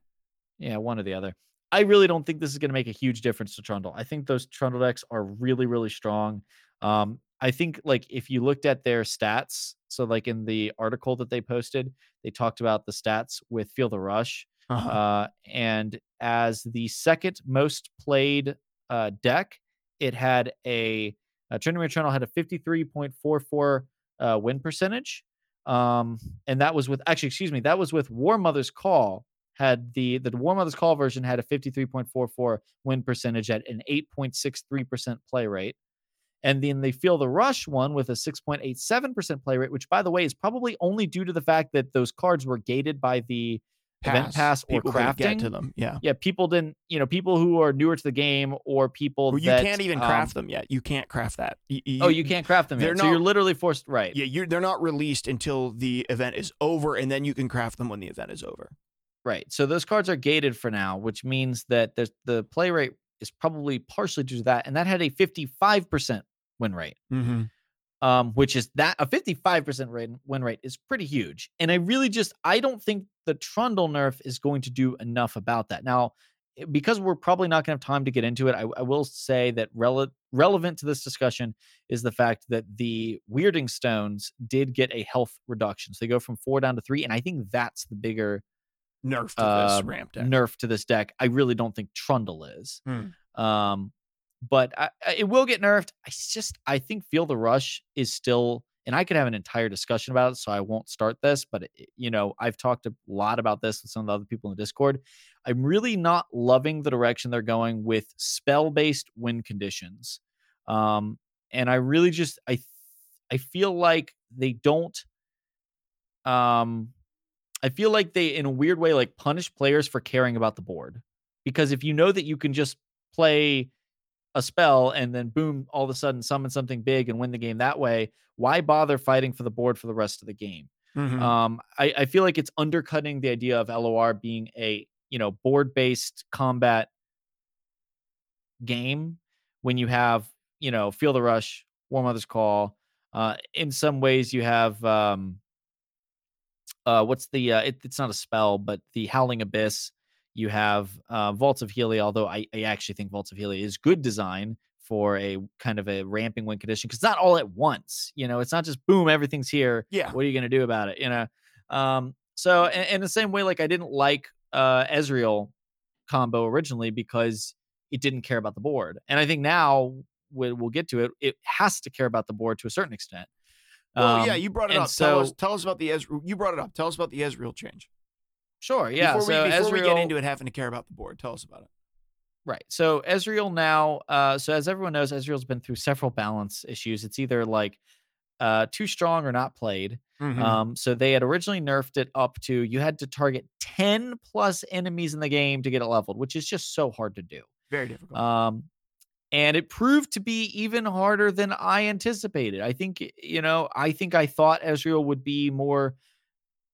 Yeah, one or the other. I really don't think this is going to make a huge difference to Trundle. I think those Trundle decks are really, really strong. Um, I think like if you looked at their stats, so like in the article that they posted, they talked about the stats with Feel the Rush. Uh-huh. Uh, and as the second most played uh, deck, it had a, a Trinity Channel had a 53.44 uh, win percentage. Um, and that was with actually, excuse me, that was with War Mother's Call. Had the the War Mother's Call version had a 53.44 win percentage at an 8.63% play rate. And then they feel the rush one with a 6.87% play rate, which by the way is probably only due to the fact that those cards were gated by the event pass or People couldn't get to crafting. them. Yeah. yeah, people didn't, you know, people who are newer to the game or people Well, you that, can't even um, craft them yet. You can't craft that. Y- y- oh, you can't craft them they're yet. so you're literally forced, right? Yeah, you're, they're not released until the event is over, and then you can craft them when the event is over. Right. So those cards are gated for now, which means that there's, the play rate is probably partially due to that. And that had a 55% win rate, Mm-hmm. um, which is that a 55% rate, win rate is pretty huge. And I really just, I don't think the Trundle nerf is going to do enough about that. Now, eh, because we're probably not going to have time to get into it, I, I will say that rele- relevant to this discussion is the fact that the Wyrding Stones did get a health reduction. So they go from four down to three. And I think that's the bigger Nerf to uh, this ramp deck. nerf to this deck. I really don't think Trundle is. Hmm. Um, but I, I- it will get nerfed. I just I think Feel the Rush is still, and I could have an entire discussion about it, so I won't start this. But it- you know, I've talked a lot about this with some of the other people in the Discord. I'm really not loving the direction they're going with spell based win conditions. Um, and I really just I I feel like they don't um I feel like they in a weird way like punish players for caring about the board. Because if you know that you can just play a spell and then boom, all of a sudden summon something big and win the game that way, why bother fighting for the board for the rest of the game? Mhm. Um, I, I feel like it's undercutting the idea of LOR being a you know board based combat game when you have you know Feel the Rush, War Mother's Call. Uh, in some ways, you have um, uh, what's the uh, it, it's not a spell, but the Howling Abyss. You have uh, Vaults of Helia, although I, I actually think Vaults of Helia is good design for a kind of a ramping win condition because it's not all at once. You know, it's not just boom, everything's here. Yeah. What are you going to do about it? You know, um, so in, the same way, like I didn't like uh, Ezreal combo originally because it didn't care about the board, and I think now we, we'll get to it. It has to care about the board to a certain extent. Well, yeah, Um, you brought it up. tell us, tell us about the Ezreal. You brought it up. Tell us about the Ezreal change. Sure, yeah. Before, so we, before we get into it, having to care about the board, tell us about it. Right. So Ezreal now, uh, so as everyone knows, Ezreal's been through several balance issues. It's either like uh, too strong or not played. Mhm. Um, so they had originally nerfed it up to you had to target 10 plus enemies in the game to get it leveled, which is just so hard to do. Very difficult. Um, and it proved to be even harder than I anticipated. I think, you know, I think I thought Ezreal would be more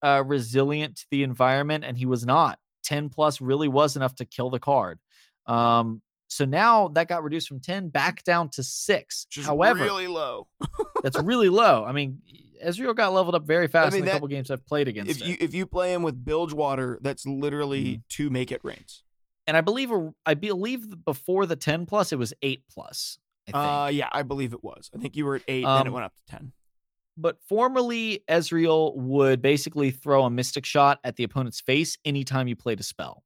uh, resilient to the environment, and he was not. 10 plus really was enough to kill the card. Um, so now that got reduced from 10 back down to six. However, really low. that's really low. I mean, Ezreal got leveled up very fast mean, in the that- couple games I've played against If you if you play him with bilgewater, that's literally Mm-hmm. to make it rains. And I believe I believe before the 10 plus it was 8 plus. I think. Uh, yeah, I believe it was. I think you were at eight, then it Um, went up to ten. but formerly Ezreal would basically throw a mystic shot at the opponent's face anytime you played a spell.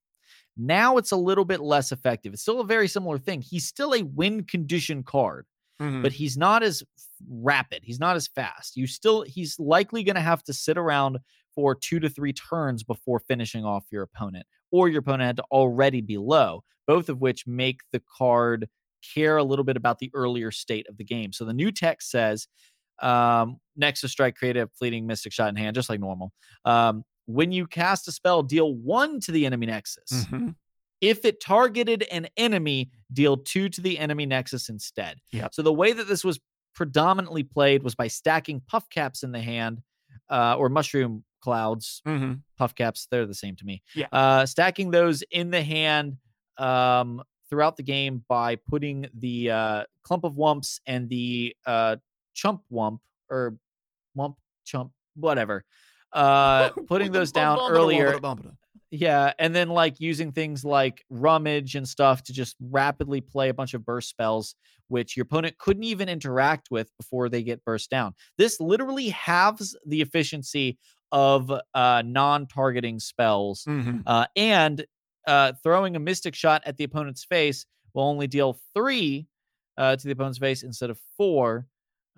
Now it's a little bit less effective. It's still a very similar thing. He's still a win condition card, Mhm. but he's not as rapid. He's not as fast. You still he's likely going to have to sit around for 2 to 3 turns before finishing off your opponent or your opponent had to already be low, both of which make the card care a little bit about the earlier state of the game. So the new text says um, Nexus Strike, create a fleeting Mystic Shot in hand, just like normal. Um, when you cast a spell, deal one to the enemy Nexus. Mhm. If it targeted an enemy, deal two to the enemy Nexus instead. Yep. So the way that this was predominantly played was by stacking puff caps in the hand uh, or mushroom clouds Mhm. puff caps they're the same to me Yeah. uh stacking those in the hand um throughout the game by putting the uh clump of wumps and the uh chump wump or wump chump whatever uh putting those down earlier yeah, and then like using things like rummage and stuff to just rapidly play a bunch of burst spells, which your opponent couldn't even interact with before they get burst down. This literally halves the efficiency of uh, non-targeting spells, Mhm. uh, and uh, throwing a mystic shot at the opponent's face will only deal three uh, to the opponent's face instead of four.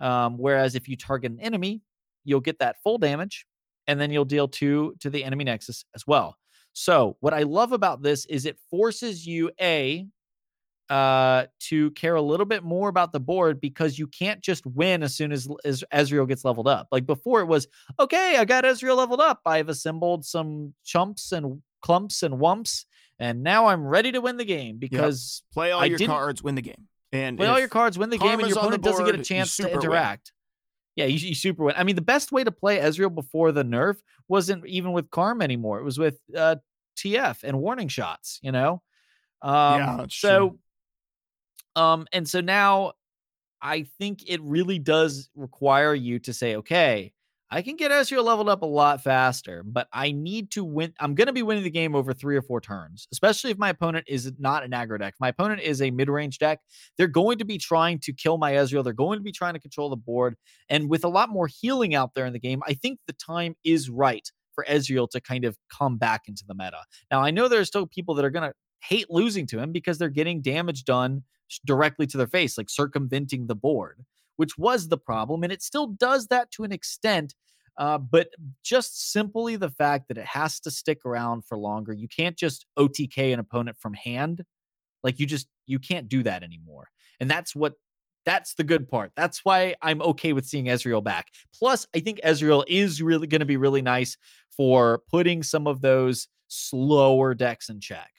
Um, whereas if you target an enemy, you'll get that full damage, and then you'll deal two to the enemy nexus as well. So what I love about this is it forces you a uh to care a little bit more about the board because you can't just win as soon as, as Ezreal gets leveled up. Like before it was, okay, I got Ezreal leveled up. I've assembled some chumps and clumps and wumps, and now I'm ready to win the game because Play all I your cards, win the game. And play all your cards, win the game, and your opponent doesn't get a chance to super win. interact. Yeah, you, you super win. I mean, the best way to play Ezreal before the nerf wasn't even with Karma anymore. It was with uh, TF and warning shots. You know. Um, Yeah, that's so, true. Um, and so now, I think it really does require you to say, okay, I can get Ezreal leveled up a lot faster, but I need to win. I'm going to be winning the game over three or four turns, especially if my opponent is not an aggro deck. My opponent is a mid range deck. They're going to be trying to kill my Ezreal. They're going to be trying to control the board. And with a lot more healing out there in the game, I think the time is right for Ezreal to kind of come back into the meta. Now, I know there are still people that are going to hate losing to him because they're getting damage done directly to their face, like circumventing the board, which was the problem. And it still does that to an extent. Uh, but just simply the fact that it has to stick around for longer. You can't just OTK an opponent from hand. Like you just you can't do that anymore. And that's what That's the good part. That's why I'm okay with seeing Ezreal back. Plus, I think Ezreal is really going to be really nice for putting some of those slower decks in check.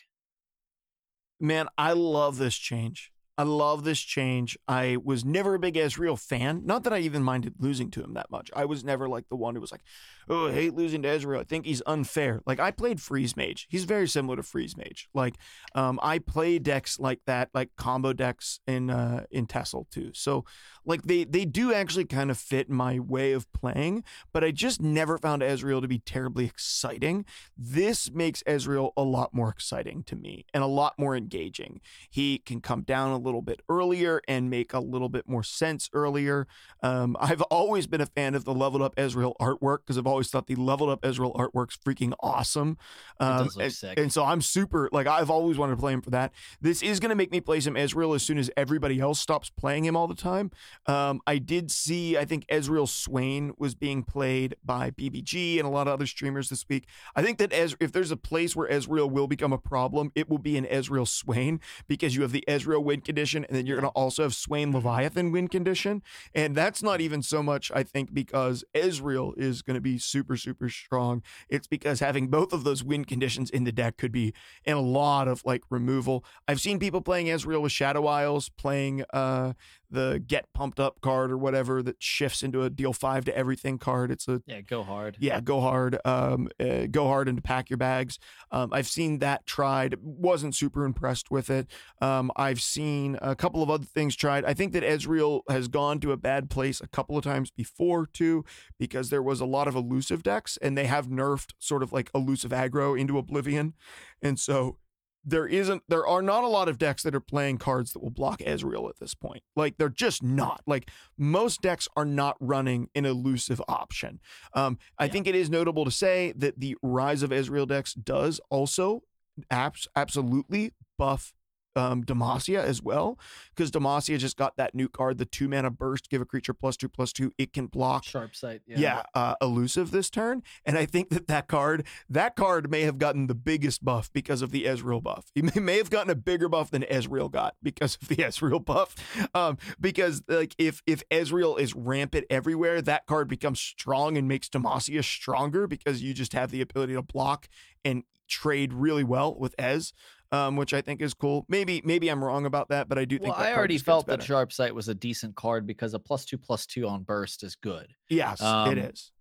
Man, I love this change. I love this change. I was never a big Ezreal fan. Not that I even minded losing to him that much. I was never like the one who was like, oh, I hate losing to Ezreal. I think he's unfair. Like I played Freeze Mage. He's very similar to Freeze Mage. Like um, I play decks like that, like combo decks in uh, in TESL too. So like they they do actually kind of fit my way of playing, but I just never found Ezreal to be terribly exciting. This makes Ezreal a lot more exciting to me and a lot more engaging. He can come down a little little bit earlier and make a little bit more sense earlier. Um, I've always been a fan of the leveled up Ezreal artwork because I've always thought the leveled up Ezreal artwork's freaking awesome. Um, and, and, so I'm super like I've always wanted to play him for that. This is going to make me play some Ezreal as soon as everybody else stops playing him all the time. Um, I did see I think Ezreal Swain was being played by BBG and a lot of other streamers this week. I think that Ez- if there's a place where Ezreal will become a problem, it will be in Ezreal Swain because you have the Ezreal win condition condition, and then you're going to also have Swain Leviathan win condition. And that's not even so much, I think, because Ezreal is going to be super, super strong. It's because having both of those win conditions in the deck could be in a lot of like removal. I've seen people playing Ezreal with Shadow Isles, playing uh, the get pumped up card or whatever that shifts into a deal five to everything card. It's a yeah, go hard. Yeah, go hard. Um, uh, go hard and to pack your bags. Um, I've seen that tried. wasn't super impressed with it. Um, I've seen a couple of other things tried. I think that Ezreal has gone to a bad place a couple of times before too, because there was a lot of elusive decks and they have nerfed sort of like elusive aggro into oblivion, and so there isn't there are not a lot of decks that are playing cards that will block Ezreal at this point. Like they're just not. Like most decks are not running an elusive option. Um, I yeah. think it is notable to say that the Rise of Ezreal decks does also abs- absolutely buff um, Demacia as well, because Demacia just got that new card, the two mana burst, give a creature plus two plus two. It can block sharp sight. Yeah, yeah uh, elusive this turn, and I think that that card, that card may have gotten the biggest buff because of the Ezreal buff. He may, may have gotten a bigger buff than Ezreal got because of the Ezreal buff. Um, because like if if Ezreal is rampant everywhere, that card becomes strong and makes Demacia stronger because you just have the ability to block and trade really well with Ez um, which I think is cool. Maybe maybe I'm wrong about that, but I do think. Well, I already felt that Sharp Sight was a decent card because a plus two plus two on burst is good. Yes, um, it is.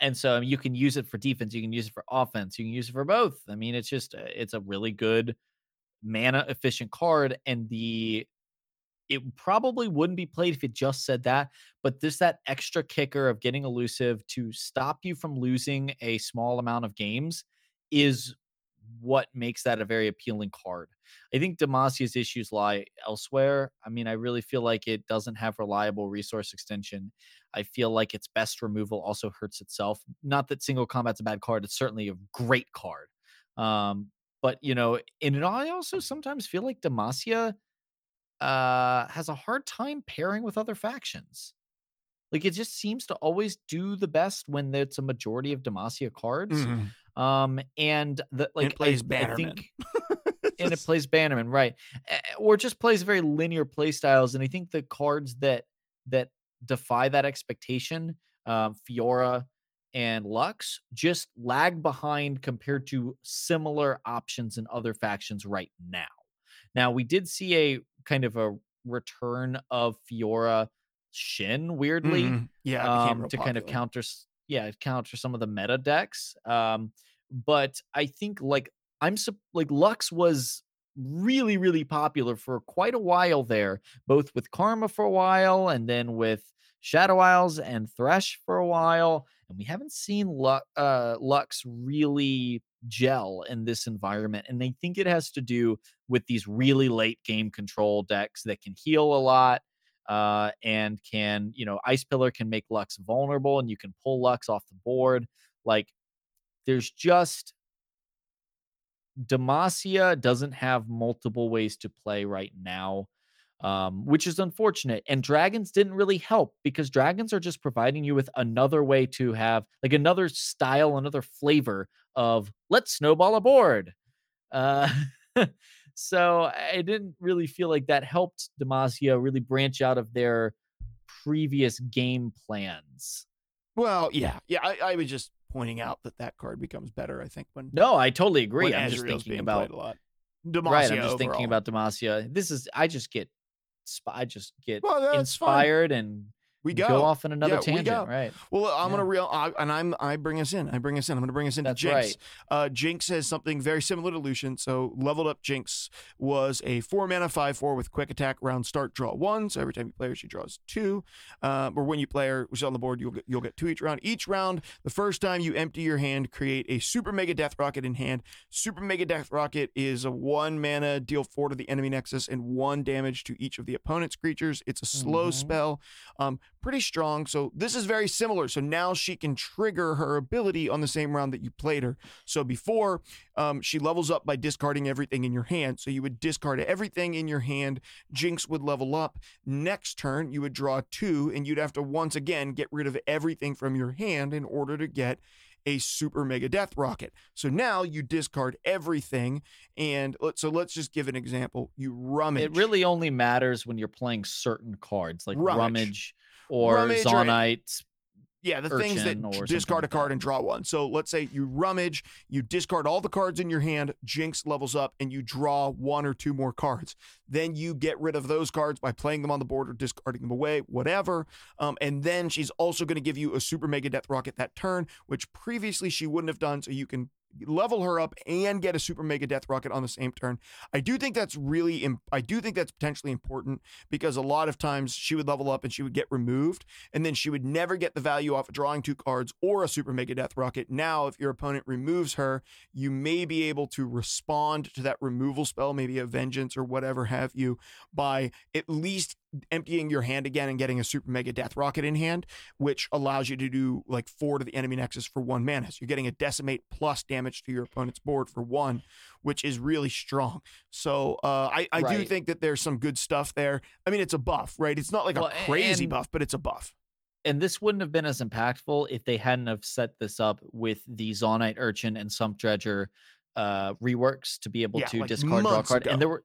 And so you can use it for defense, you can use it for offense, you can use it for both. I mean, it's just uh, it's a really good mana efficient card, and the it probably wouldn't be played if it just said that, but there's that extra kicker of getting elusive to stop you from losing a small amount of games is what makes that a very appealing card. I think Demacia's issues lie elsewhere. I mean, I really feel like it doesn't have reliable resource extension. I feel like its best removal also hurts itself. Not that single combat's a bad card, it's certainly a great card. Um, but you know, and I also sometimes feel like Demacia uh has a hard time pairing with other factions. Like it just seems to always do the best when it's a majority of Demacia cards. Mm-hmm. Um, and the like it plays I, Bannerman. I think, and it plays Bannerman, right? Or just plays very linear play styles. And I think the cards that that defy that expectation, um, Fiora and Lux, just lag behind compared to similar options in other factions right now. Now we did see a kind of a return of Fiora Shen, weirdly, mm-hmm. yeah, um, to popular. kind of counter yeah it counts for some of the meta decks um but i think like i'm like lux was really really popular for quite a while there both with karma for a while and then with shadow isles and thresh for a while and we haven't seen lux, uh, lux really gel in this environment and i think it has to do with these really late game control decks that can heal a lot uh, and can you know ice pillar can make lux vulnerable and you can pull lux off the board. Like there's just demacia doesn't have multiple ways to play right now um, which is unfortunate and dragons didn't really help because dragons are just providing you with another way to have like another style another flavor of let's snowball a board uh, So I didn't really feel like that helped Demacia really branch out of their previous game plans. Well, yeah, yeah. I, I was just pointing out that that card becomes better. I think when No, I totally agree. I'm just thinking about a lot. Right. I'm just thinking about Demacia. This is I just get I just get Well, that's fine. inspired and We go. go off in another Yeah, we tangent. go. Right. Well, I'm Yeah. gonna real, I, and I'm I bring us in. I bring us in. I'm gonna bring us into That's Jinx. right. Uh, Jinx says something very similar to Lucian. So leveled up Jinx was a four mana five four with quick attack round start draw one. So every time you play her, she draws two. Um, or when you play her, which is on the board, you'll get you'll get two each round. Each round, the first time you empty your hand, create a super mega death rocket in hand. Super mega death rocket is a one mana deal four to the enemy nexus and one damage to each of the opponent's creatures. It's a slow Mhm. spell. Um, pretty strong. So this is very similar. So now she can trigger her ability on the same round that you played her. So before, um, she levels up by discarding everything in your hand. So you would discard everything in your hand. Jinx would level up. Next turn, you would draw two, and you'd have to once again get rid of everything from your hand in order to get a super mega death rocket. So now you discard everything, and let, so let's just give an example. You rummage. It really only matters when you're playing certain cards like Rummage. Rummage, or Rummage or- Yeah, the things that discard a card that. and draw one. So let's say you rummage, you discard all the cards in your hand, Jinx levels up, and you draw one or two more cards. Then you get rid of those cards by playing them on the board or discarding them away, whatever. Um, and then she's also going to give you a super mega death rocket that turn, which previously she wouldn't have done. So you can level her up and get a super mega death rocket on the same turn. I do think that's really, im- I do think that's potentially important because a lot of times she would level up and she would get removed and then she would never get the value off of drawing two cards or a super mega death rocket. Now, if your opponent removes her, you may be able to respond to that removal spell, maybe a vengeance or whatever have you, by at least emptying your hand again and getting a super mega death rocket in hand, which allows you to do like four to the enemy nexus for one mana. So you're getting a decimate plus damage to your opponent's board for one, which is really strong. So uh, I, I do think that there's some good stuff there. I mean, it's a buff, right? It's not like Well, a a- crazy and- buff, but it's a buff. and this wouldn't have been as impactful if they hadn't have set this up with the Zaunite Urchin and Sump Dredger uh, reworks to be able Yeah, to like discard draw card. ago. And there were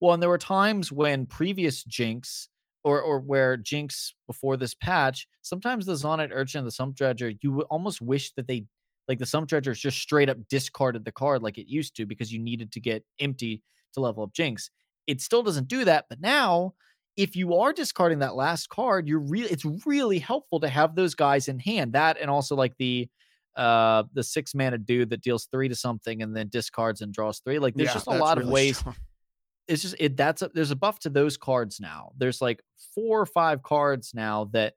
well, and there were times when previous Jinx or or where Jinx before this patch, sometimes the Zaunite Urchin and the Sump Dredger, you would almost wish that they like the Sump Dredgers just straight up discarded the card like it used to because you needed to get empty to level up Jinx. It still doesn't do that, but now if you are discarding that last card, you're really it's really helpful to have those guys in hand. That and also like the uh the six mana dude that deals three to something and then discards and draws three. Like there's Yeah, just a lot of really ways. strong. It's just it that's a, there's a buff to those cards now. There's like four or five cards now that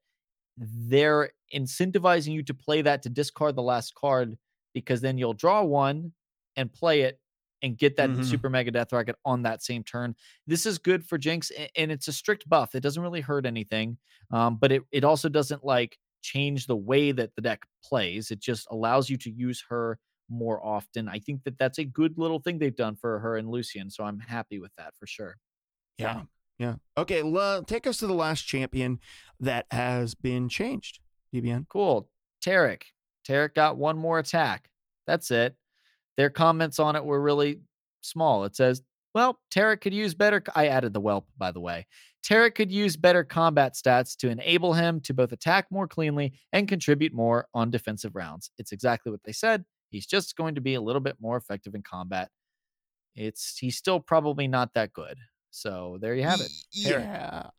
they're incentivizing you to play that to discard the last card because then you'll draw one and play it and get that Mhm. super mega death rocket on that same turn. This is good for Jinx and it's a strict buff. It doesn't really hurt anything. Um, but it, it also doesn't like change the way that the deck plays. It just allows you to use her more often. I think that that's a good little thing they've done for her and Lucian. So I'm happy with that for sure. Yeah. Yeah. Okay. take us to the last champion that has been changed. DBN. Cool. Taric. Taric got one more attack. That's it. Their comments on it were really small. It says, well, Taric could use better. I added the whelp, by the way. Taric could use better combat stats to enable him to both attack more cleanly and contribute more on defensive rounds. It's exactly what they said. He's just going to be a little bit more effective in combat. It's he's still probably not that good. So there you have it. Taric. Yeah.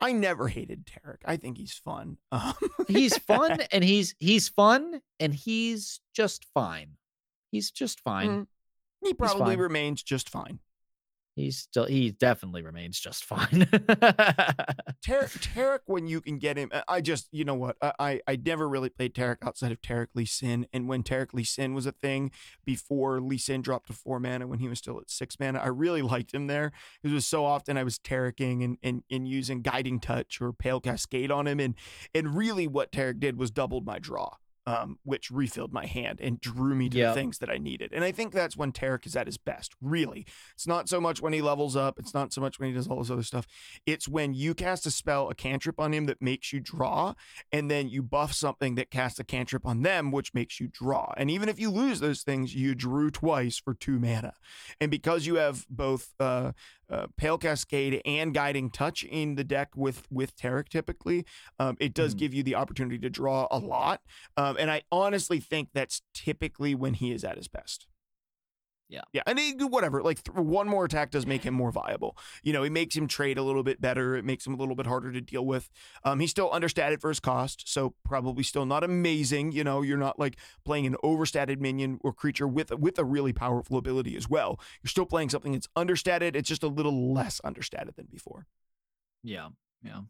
I never hated Taric. I think he's fun. Um, he's fun and he's he's fun and he's just fine. He's just fine. Mm. he probably remains just fine. He's still he definitely remains just fine. Taric, Taric, when you can get him, I- just, you know what? I, I, I never really played Taric outside of Taric Lee Sin. And when Taric Lee Sin was a thing before Lee Sin dropped to four mana when he was still at six mana, I really liked him there. It was so often I was Tareking and, and, and using Guiding Touch or Pale Cascade on him. And, and really what Taric did was doubled my draw. Um, which refilled my hand and drew me to Yep. the things that I needed. And I think that's when Taric is at his best, really. It's not so much when he levels up, it's not so much when he does all this other stuff. It's when you cast a spell, a cantrip on him that makes you draw, and then you buff something that casts a cantrip on them, which makes you draw. And even if you lose those things, you drew twice for two mana. And because you have both uh, uh, Pale Cascade and Guiding Touch in the deck with with Taric, typically, um, it does Mhm. give you the opportunity to draw a lot. Um, and I honestly think that's typically when he is at his best. Yeah. Yeah. And he, whatever, like th- one more attack does make him more viable. You know, it makes him trade a little bit better. It makes him a little bit harder to deal with. Um, he's still understated for his cost, so probably still not amazing. You know, you're not like playing an overstated minion or creature with with a really powerful ability as well. You're still playing something that's understated. It's just a little less understated than before. Yeah. Yeah.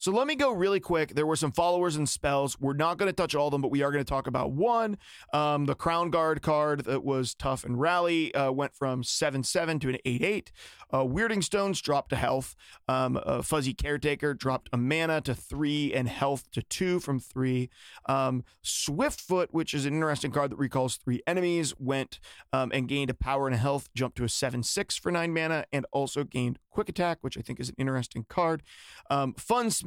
So let me go really quick. There were some followers and spells. We're not going to touch all of them, but we are going to talk about one. Um, the Crown Guard card that was tough and rally uh, went from 7 7 to an 8 8. Uh, Wyrding Stones dropped to health. Um, uh, Fuzzy Caretaker dropped a mana to 3 and health to 2 from 3. Um, Swiftfoot, which is an interesting card that recalls three enemies, went um, and gained a power and a health, jumped to a 7 6 for 9 mana, and also gained Quick Attack, which I think is an interesting card. Um,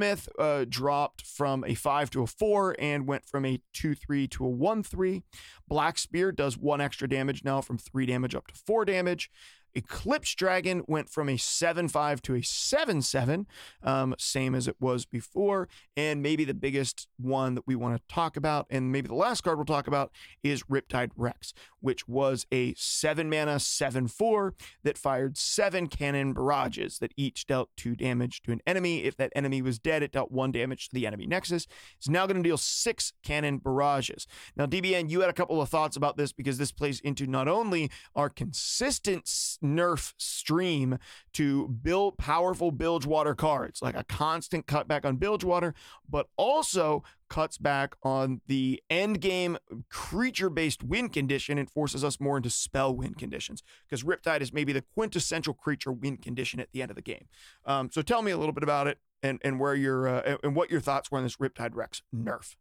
Funsmith uh, dropped from a 5 to a 4 and went from a 2 3 to a 1 3. Black Spear does one extra damage now from 3 damage up to 4 damage. Eclipse Dragon went from a 7 5 to a 7 7, um, same as it was before. And maybe the biggest one that we want to talk about, and maybe the last card we'll talk about, is Riptide Rex, which was a 7 mana 7 4 that fired 7 cannon barrages that each dealt 2 damage to an enemy. If that enemy was dead, it dealt 1 damage to the enemy nexus. It's now going to deal 6 cannon barrages. Now, DBN, you had a couple of thoughts about this because this plays into not only our consistent nerf stream to build powerful Bilgewater cards, like a constant cutback on Bilgewater, but also cuts back on the end game creature based win condition and forces us more into spell win conditions because Riptide is maybe the quintessential creature win condition at the end of the game. Um, so tell me a little bit about it and, and where your uh, and what your thoughts were on this Riptide Rex nerf.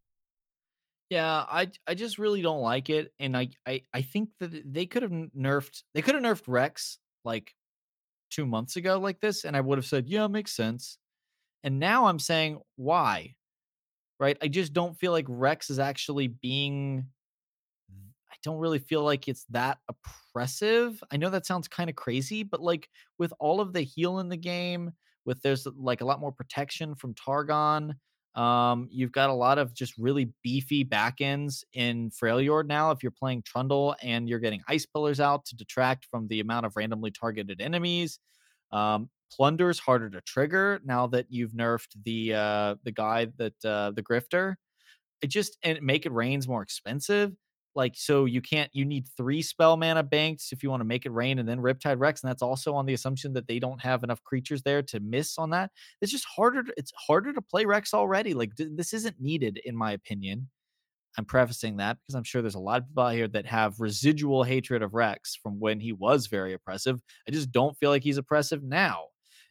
Yeah, I I just really don't like it, and I I I think that they could have nerfed they could have nerfed Rex like two months ago like this, and I would have said yeah, makes sense. And now I'm saying why, right? I just don't feel like Rex is actually being. I don't really feel like it's that oppressive. I know that sounds kind of crazy, but like with all of the heal in the game, with there's like a lot more protection from Targon. Um, you've got a lot of just really beefy back ends in Freljord now. If you're playing Trundle and you're getting ice pillars out to detract from the amount of randomly targeted enemies. Um, Plunder's harder to trigger now that you've nerfed the uh the guy that uh the grifter. It just and make it rains more expensive. Like so you can't you need three spell mana banks if you want to make it rain and then Riptide Rex, and that's also on the assumption that they don't have enough creatures there to miss on that. It's just harder to, it's harder to play rex already like d- this isn't needed in my opinion. I'm prefacing that because i'm sure there's a lot of people out here that have residual hatred of rex from when he was very oppressive. I just don't feel like he's oppressive now.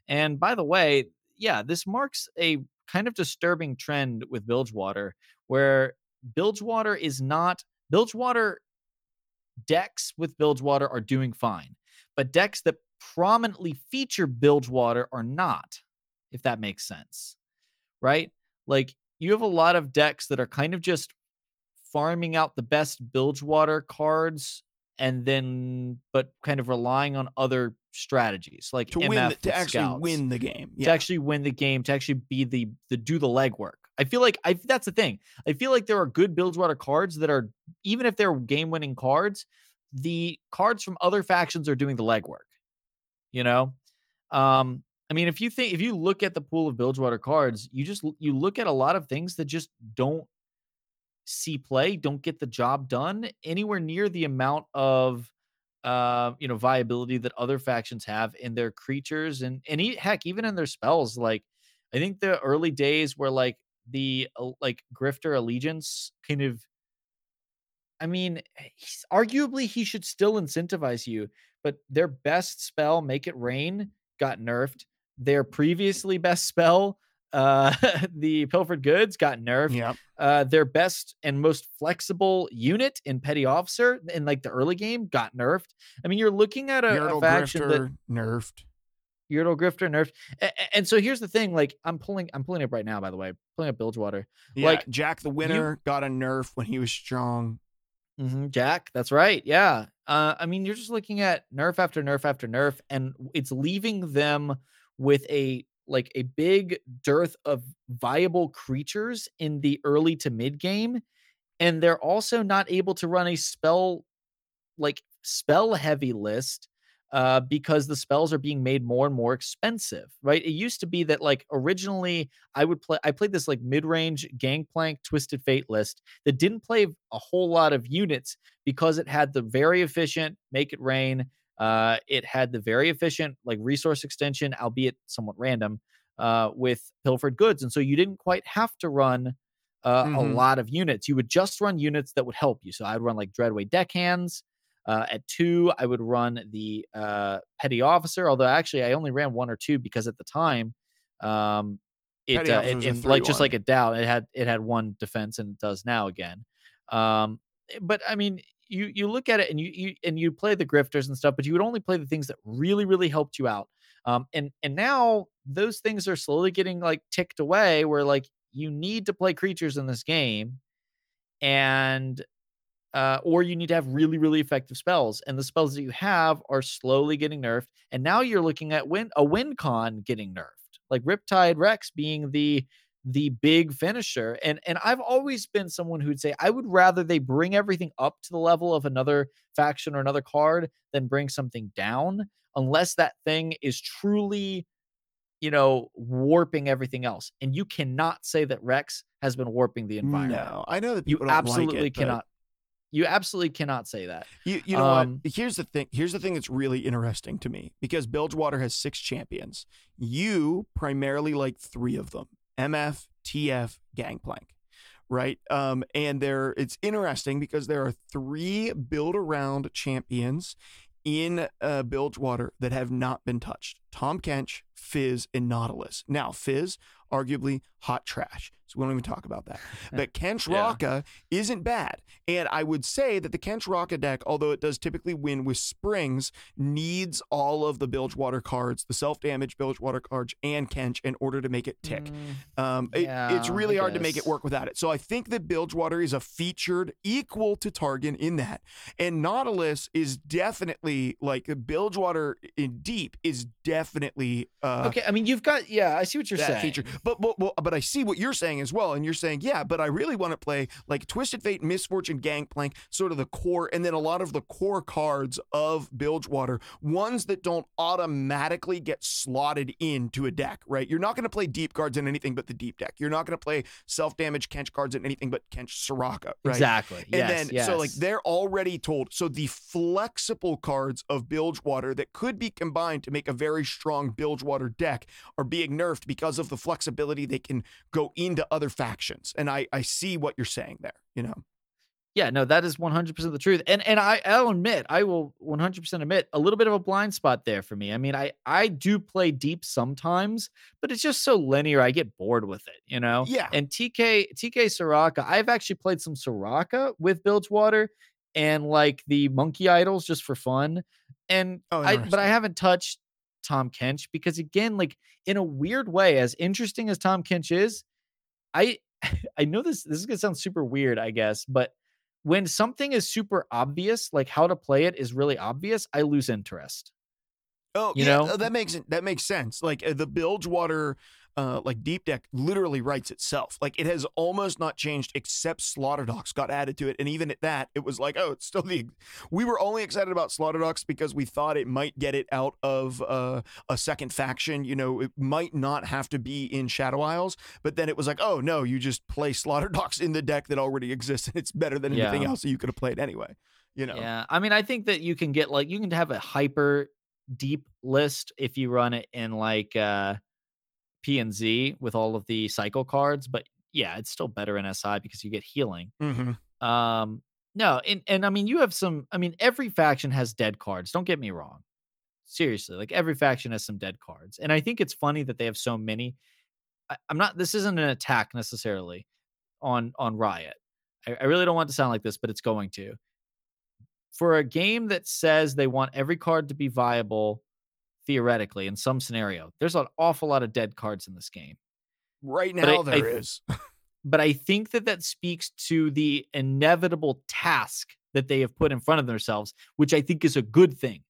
And by the way yeah this marks a kind of disturbing trend with bilgewater where bilgewater is not bilgewater decks with bilgewater are doing fine but decks that prominently feature bilgewater are not if that makes sense. Right? Like you have a lot of decks that are kind of just farming out the best Bilgewater cards and then but kind of relying on other strategies like To MF win, the, to actually scouts, win the game. to actually win the game, to actually be the the do the legwork. I feel like I that's the thing. I feel like there are good Bilgewater cards that are even if they're game winning cards, the cards from other factions are doing the legwork. You know, um, I mean, if you think if you look at the pool of Bilgewater cards, you just you look at a lot of things that just don't see play, don't get the job done anywhere near the amount of uh, you know viability that other factions have in their creatures and and e- heck even in their spells. Like I think the early days where like the uh, like Grifter Allegiance kind of I mean, he's, arguably he should still incentivize you, but their best spell, Make It Rain, got nerfed. Their previously best spell, Uh, the Pilfered Goods got nerfed. Yep. Uh, their best and most flexible unit in Petty Officer in like the early game got nerfed. I mean, you're looking at a, a faction that Grifter nerfed. Yordle Grifter nerfed. A- a- And, so here's the thing: like I'm pulling, I'm pulling up right now. By the way, pulling up Bilgewater. Yeah, Like, Jack the Winner got a nerf when he was strong. hmm Jack, that's right. Yeah. Uh, I mean, you're just looking at nerf after nerf after nerf, and it's leaving them with a like a big dearth of viable creatures in the early to mid game, and they're also not able to run a spell like spell heavy list uh, because the spells are being made more and more expensive, right? It used to be that like originally I would play I played this like mid-range gangplank twisted fate list that didn't play a whole lot of units because it had the very efficient make it rain. Uh, it had the very efficient like resource extension, albeit somewhat random, uh, with pilfered goods, and so you didn't quite have to run uh, a Mhm. lot of units. You would just run units that would help you. So I'd run like Dreadway deckhands. Uh, at two, I would run the uh, petty officer. Although actually, I only ran one or two because at the time, um, it, uh, it, it- like just like a Dow, it had it had one defense and it does now again. Um, eh, but I mean, you you look at it and you you and you play the grifters and stuff, but you would only play the things that really really helped you out. Um, and and now those things are slowly getting like ticked away. Where like you need to play creatures in this game, and uh, or you need to have really really effective spells, and the spells that you have are slowly getting nerfed. And now you're looking at win a win con getting nerfed, like Riptide Rex being the the big finisher. And and I've always been someone who'd say I would rather they bring everything up to the level of another faction or another card than bring something down, unless that thing is truly, you know, warping everything else. And you cannot say that Rex has been warping the environment. No, I know that You absolutely like it, cannot. You absolutely cannot say that. You, you know Um, what? Here's the thing. Here's the thing that's really interesting to me because Bilgewater has six champions. You primarily like three of them: MF, TF, Gangplank, right? Um, and there, it's interesting because there are three build-around champions in uh, Bilgewater that have not been touched: Tahm Kench, Fizz, and Nautilus. Now, Fizz, arguably hot trash. So we don't even talk about that. But Kench Yeah. Raka isn't bad. And I would say that the Kench Raka deck, although it does typically win with springs, needs all of the Bilgewater cards, the self damage Bilgewater cards, and Kench in order to make it tick. Mm, Um, it- it's really hard to make it work without it. So I think that Bilgewater is a featured equal to Targon in that. And Nautilus is definitely like Bilgewater in deep is definitely uh, okay, I mean you've got yeah, I see what you're that saying. feature. But but but I see what you're saying as well, and you're saying yeah, but I really want to play like Twisted Fate, Miss Fortune, Gangplank, sort of the core, and then a lot of the core cards of Bilgewater, ones that don't automatically get slotted into a deck, right? You're not going to play deep cards in anything but the deep deck. You're not going to play self damage Kench cards in anything but Kench Soraka, right? Exactly. And yes, then, so like they're already told. So the flexible cards of Bilgewater that could be combined to make a very strong Bilgewater deck are being nerfed because of the flexibility they can go into other factions. And I, I see what you're saying there, you know? Yeah, no, that is 100% the truth. And and I I'll admit, I will 100% admit a little bit of a blind spot there for me. I mean, I I do play deep sometimes, but it's just so linear. I get bored with it, you know? Yeah. And TK TK Soraka, I've actually played some Soraka with Bilgewater and like the monkey idols just for fun. And Oh, I but I haven't touched Tahm Kench because again, like in a weird way, as interesting as Tahm Kench is, I I know this this is gonna sound super weird, I guess, but when something is super obvious, like how to play it is really obvious, I lose interest. Oh, You yeah, know? uh, that makes it that makes sense. Like uh, the Bilgewater, uh, like deep deck literally writes itself. Like it has almost not changed except Slaughter Docks got added to it, and even at that, it was like, oh, it's still the. We were only excited about Slaughter Docks because we thought it might get it out of uh, a second faction. You know, it might not have to be in Shadow Isles, but then it was like, oh no, you just play Slaughter Docks in the deck that already exists, and it's better than anything Yeah. else that you could have played anyway. You know. Yeah. I mean, I think that you can get like you can have a hyper deep list if you run it in like uh P and Z with all of the cycle cards, but yeah, it's still better in SI because you get healing. Mm-hmm. Um no, and and I mean you have some I mean every faction has dead cards. Don't get me wrong. Seriously, like every faction has some dead cards. And I think it's funny that they have so many. I, I'm not. This isn't an attack necessarily on on Riot. I, I really don't want to sound like this, but it's going to. For a game that says they want every card to be viable, theoretically, in some scenario, there's an awful lot of dead cards in this game. Right But I- now, there I- is. But I think that that speaks to the inevitable task that they have put in front of themselves, which I think is a good thing.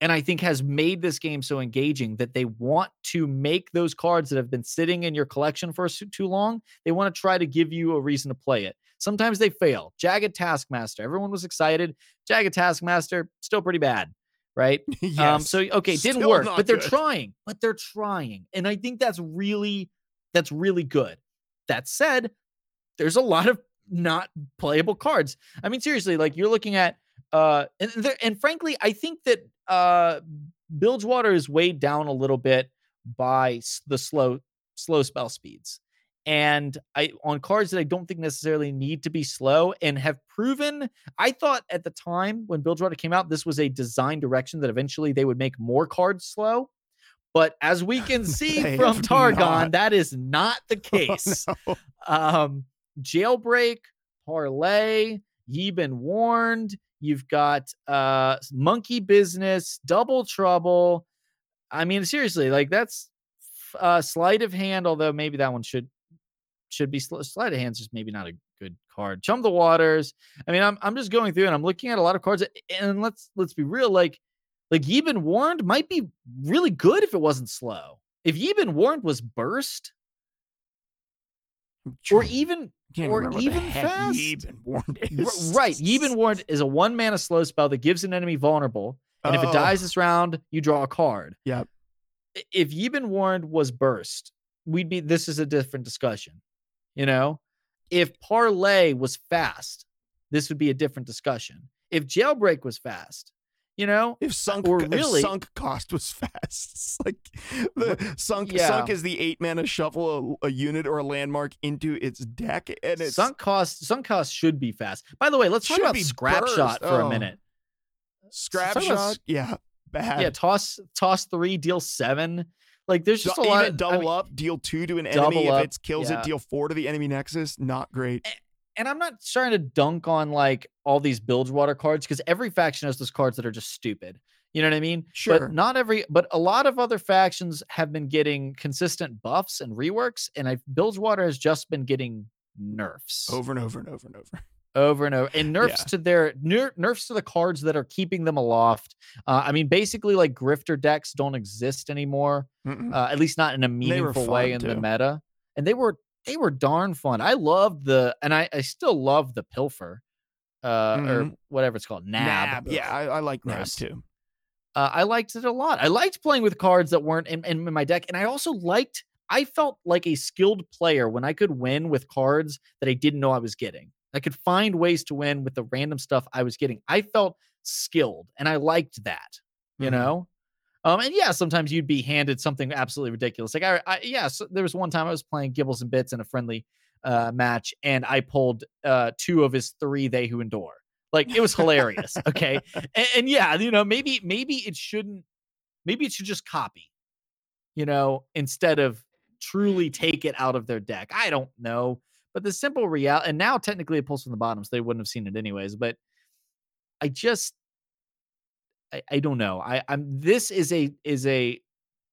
And I think has made this game so engaging that they want to make those cards that have been sitting in your collection for too long, they want to try to give you a reason to play it. Sometimes they fail. Jagged Taskmaster, everyone was excited. Jagged Taskmaster, still pretty bad, right? Um, so okay, it didn't Still work, but they're good. trying. But they're trying, and I think that's really that's really good. That said, there's a lot of not playable cards. I mean, seriously, like you're looking at uh, and there, and frankly, I think that uh, Bilgewater is weighed down a little bit by the slow slow spell speeds. And I on cards that I don't think necessarily need to be slow and have proven. I thought at the time when Bilgewater came out, this was a design direction that eventually they would make more cards slow. But as we can see from Targon, not. that is not the Oh, case. no. Um, jailbreak, parlay, ye been warned. You've got uh monkey business, double trouble. I mean, seriously, like that's uh sleight of hand, although maybe that one should should be sl- sleight of hand's just maybe not a good card. Chum the waters. I mean, I'm I'm just going through and I'm looking at a lot of cards, and let's let's be real, like like ye been warned might be really good if it wasn't slow. If ye been warned was burst, or even or remember what the even fast. Ye been warned is. right. Ye Been Warned is a one mana slow spell that gives an enemy vulnerable. And if it Oh, dies this round, you draw a card. Yep. If Ye Been Warned was burst, we'd be this is a different discussion. You know? If parlay was fast, this would be a different discussion. If jailbreak was fast, you know, If sunk or really- sunk cost was fast, it's like the sunk Yeah. sunk is the eight mana shuffle a, a unit or a landmark into its deck, and it's sunk cost sunk cost should be fast. By the way, let's talk about scrap burst. shot for a Oh. minute. scrap talk about shot. yeah, bad. Yeah, toss toss three, deal seven. Like there's just a even lot. I double mean- up, deal two to an enemy. up, if it kills yeah. it, deal four to the enemy nexus. Not great. and I'm not trying to dunk on like all these Bilgewater cards because every faction has those cards that are just stupid. You know what I mean? Sure. But not every, but a lot of other factions have been getting consistent buffs and reworks, and I Bilgewater has just been getting nerfs Over and over and over and over. Over and over, and nerfs Yeah. to their ner- nerfs to the cards that are keeping them aloft. Uh, I mean, basically, like grifter decks don't exist anymore uh, at least not in a meaningful way in fun, the meta. And they were they were darn fun. I loved the and I I still love the pilfer, uh, or Mhm. whatever it's called, nab. Nab. Yeah, I, I like nab too. Uh, I liked it a lot. I liked playing with cards that weren't in, in my deck, and I also liked. I felt like a skilled player when I could win with cards that I didn't know I was getting. I could find ways to win with the random stuff I was getting. I felt skilled, and I liked that. You Mhm. know, um, and yeah, sometimes you'd be handed something absolutely ridiculous. Like I, I yeah, so there was one time I was playing Gibbles and Bits in a friendly uh, match, and I pulled uh, two of his three They Who Endure. Like it was hilarious. Okay, and, and yeah, you know, maybe maybe it shouldn't. Maybe it should just copy. You know, instead of truly take it out of their deck. I don't know, but the simple reality, and now technically it pulls from the bottom, so they wouldn't have seen it anyways. But I just, I, I don't know. I, I'm. This is a is a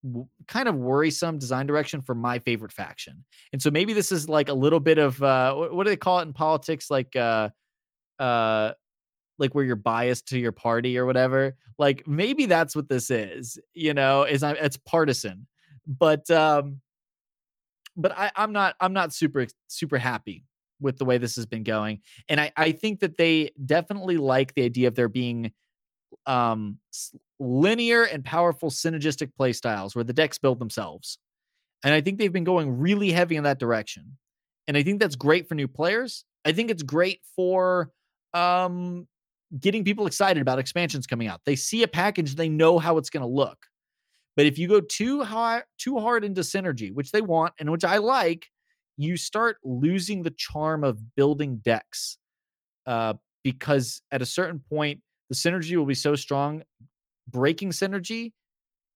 w- kind of worrisome design direction for my favorite faction, and so maybe this is like a little bit of uh, what, do they call it in politics? Like uh, uh, like where you're biased to your party or whatever. Like maybe that's what this is. You know, is I it's partisan, but um, but I, I'm not I'm not super super happy with the way this has been going, and I I think that they definitely like the idea of there being um linear and powerful synergistic playstyles where the decks build themselves. And I think they've been going really heavy in that direction. And I think that's great for new players. I think it's great for um getting people excited about expansions coming out. They see a package, they know how it's going to look. But if you go too high too hard into synergy, which they want and which I like, you start losing the charm of building decks. Uh because at a certain point the synergy will be so strong breaking synergy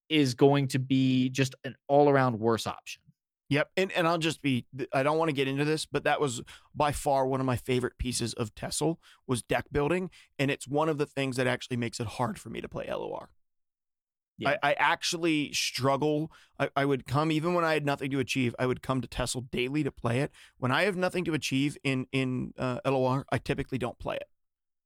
is going to be just an all-around worse option Yep. And and I'll just be I don't want to get into this, but that was by far one of my favorite pieces of TESL was deck building. And it's one of the things that actually makes it hard for me to play LOR. Yeah. I, I actually struggle. I, I would come even when I had nothing to achieve. I would come to TESL daily to play it. When I have nothing to achieve in in uh, LOR, I typically don't play it.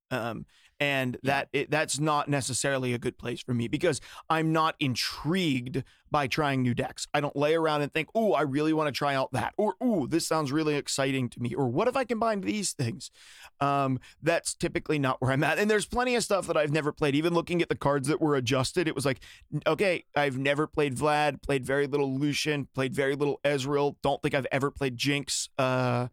Um, and that it, that's not necessarily a good place for me because I'm not intrigued by trying new decks. I don't lay around and think, "Oh, I really want to try out that," or "Oh, this sounds really exciting to me," or "What if I combine these things?" Um, that's typically not where I'm at. And there's plenty of stuff that I've never played. Even looking at the cards that were adjusted, it was like, okay, I've never played Vlad, played very little Lucian, played very little Ezreal. Don't think I've ever played Jinx. Uh,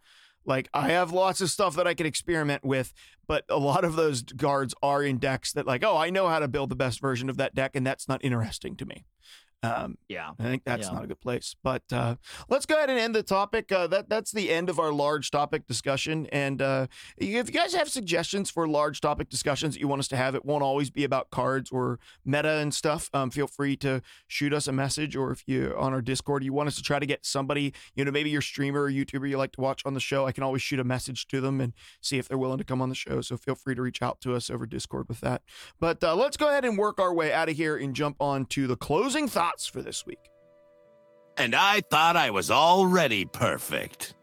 like I have lots of stuff that I can experiment with, but a lot of those guards are in decks that like, oh, I know how to build the best version of that deck, and that's not interesting to me. Um, yeah. I think that's Yeah. not a good place. But uh, let's go ahead and end the topic. Uh, that that's the end of our large topic discussion. And uh, if you guys have suggestions for large topic discussions that you want us to have, it won't always be about cards or meta and stuff. Um, feel free to shoot us a message, or if you on our Discord, you want us to try to get somebody, you know, maybe your streamer or YouTuber you like to watch on the show. I can always shoot a message to them and see if they're willing to come on the show. So feel free to reach out to us over Discord with that. But uh, let's go ahead and work our way out of here and jump on to the closing thoughts for this week. And I thought I was already perfect.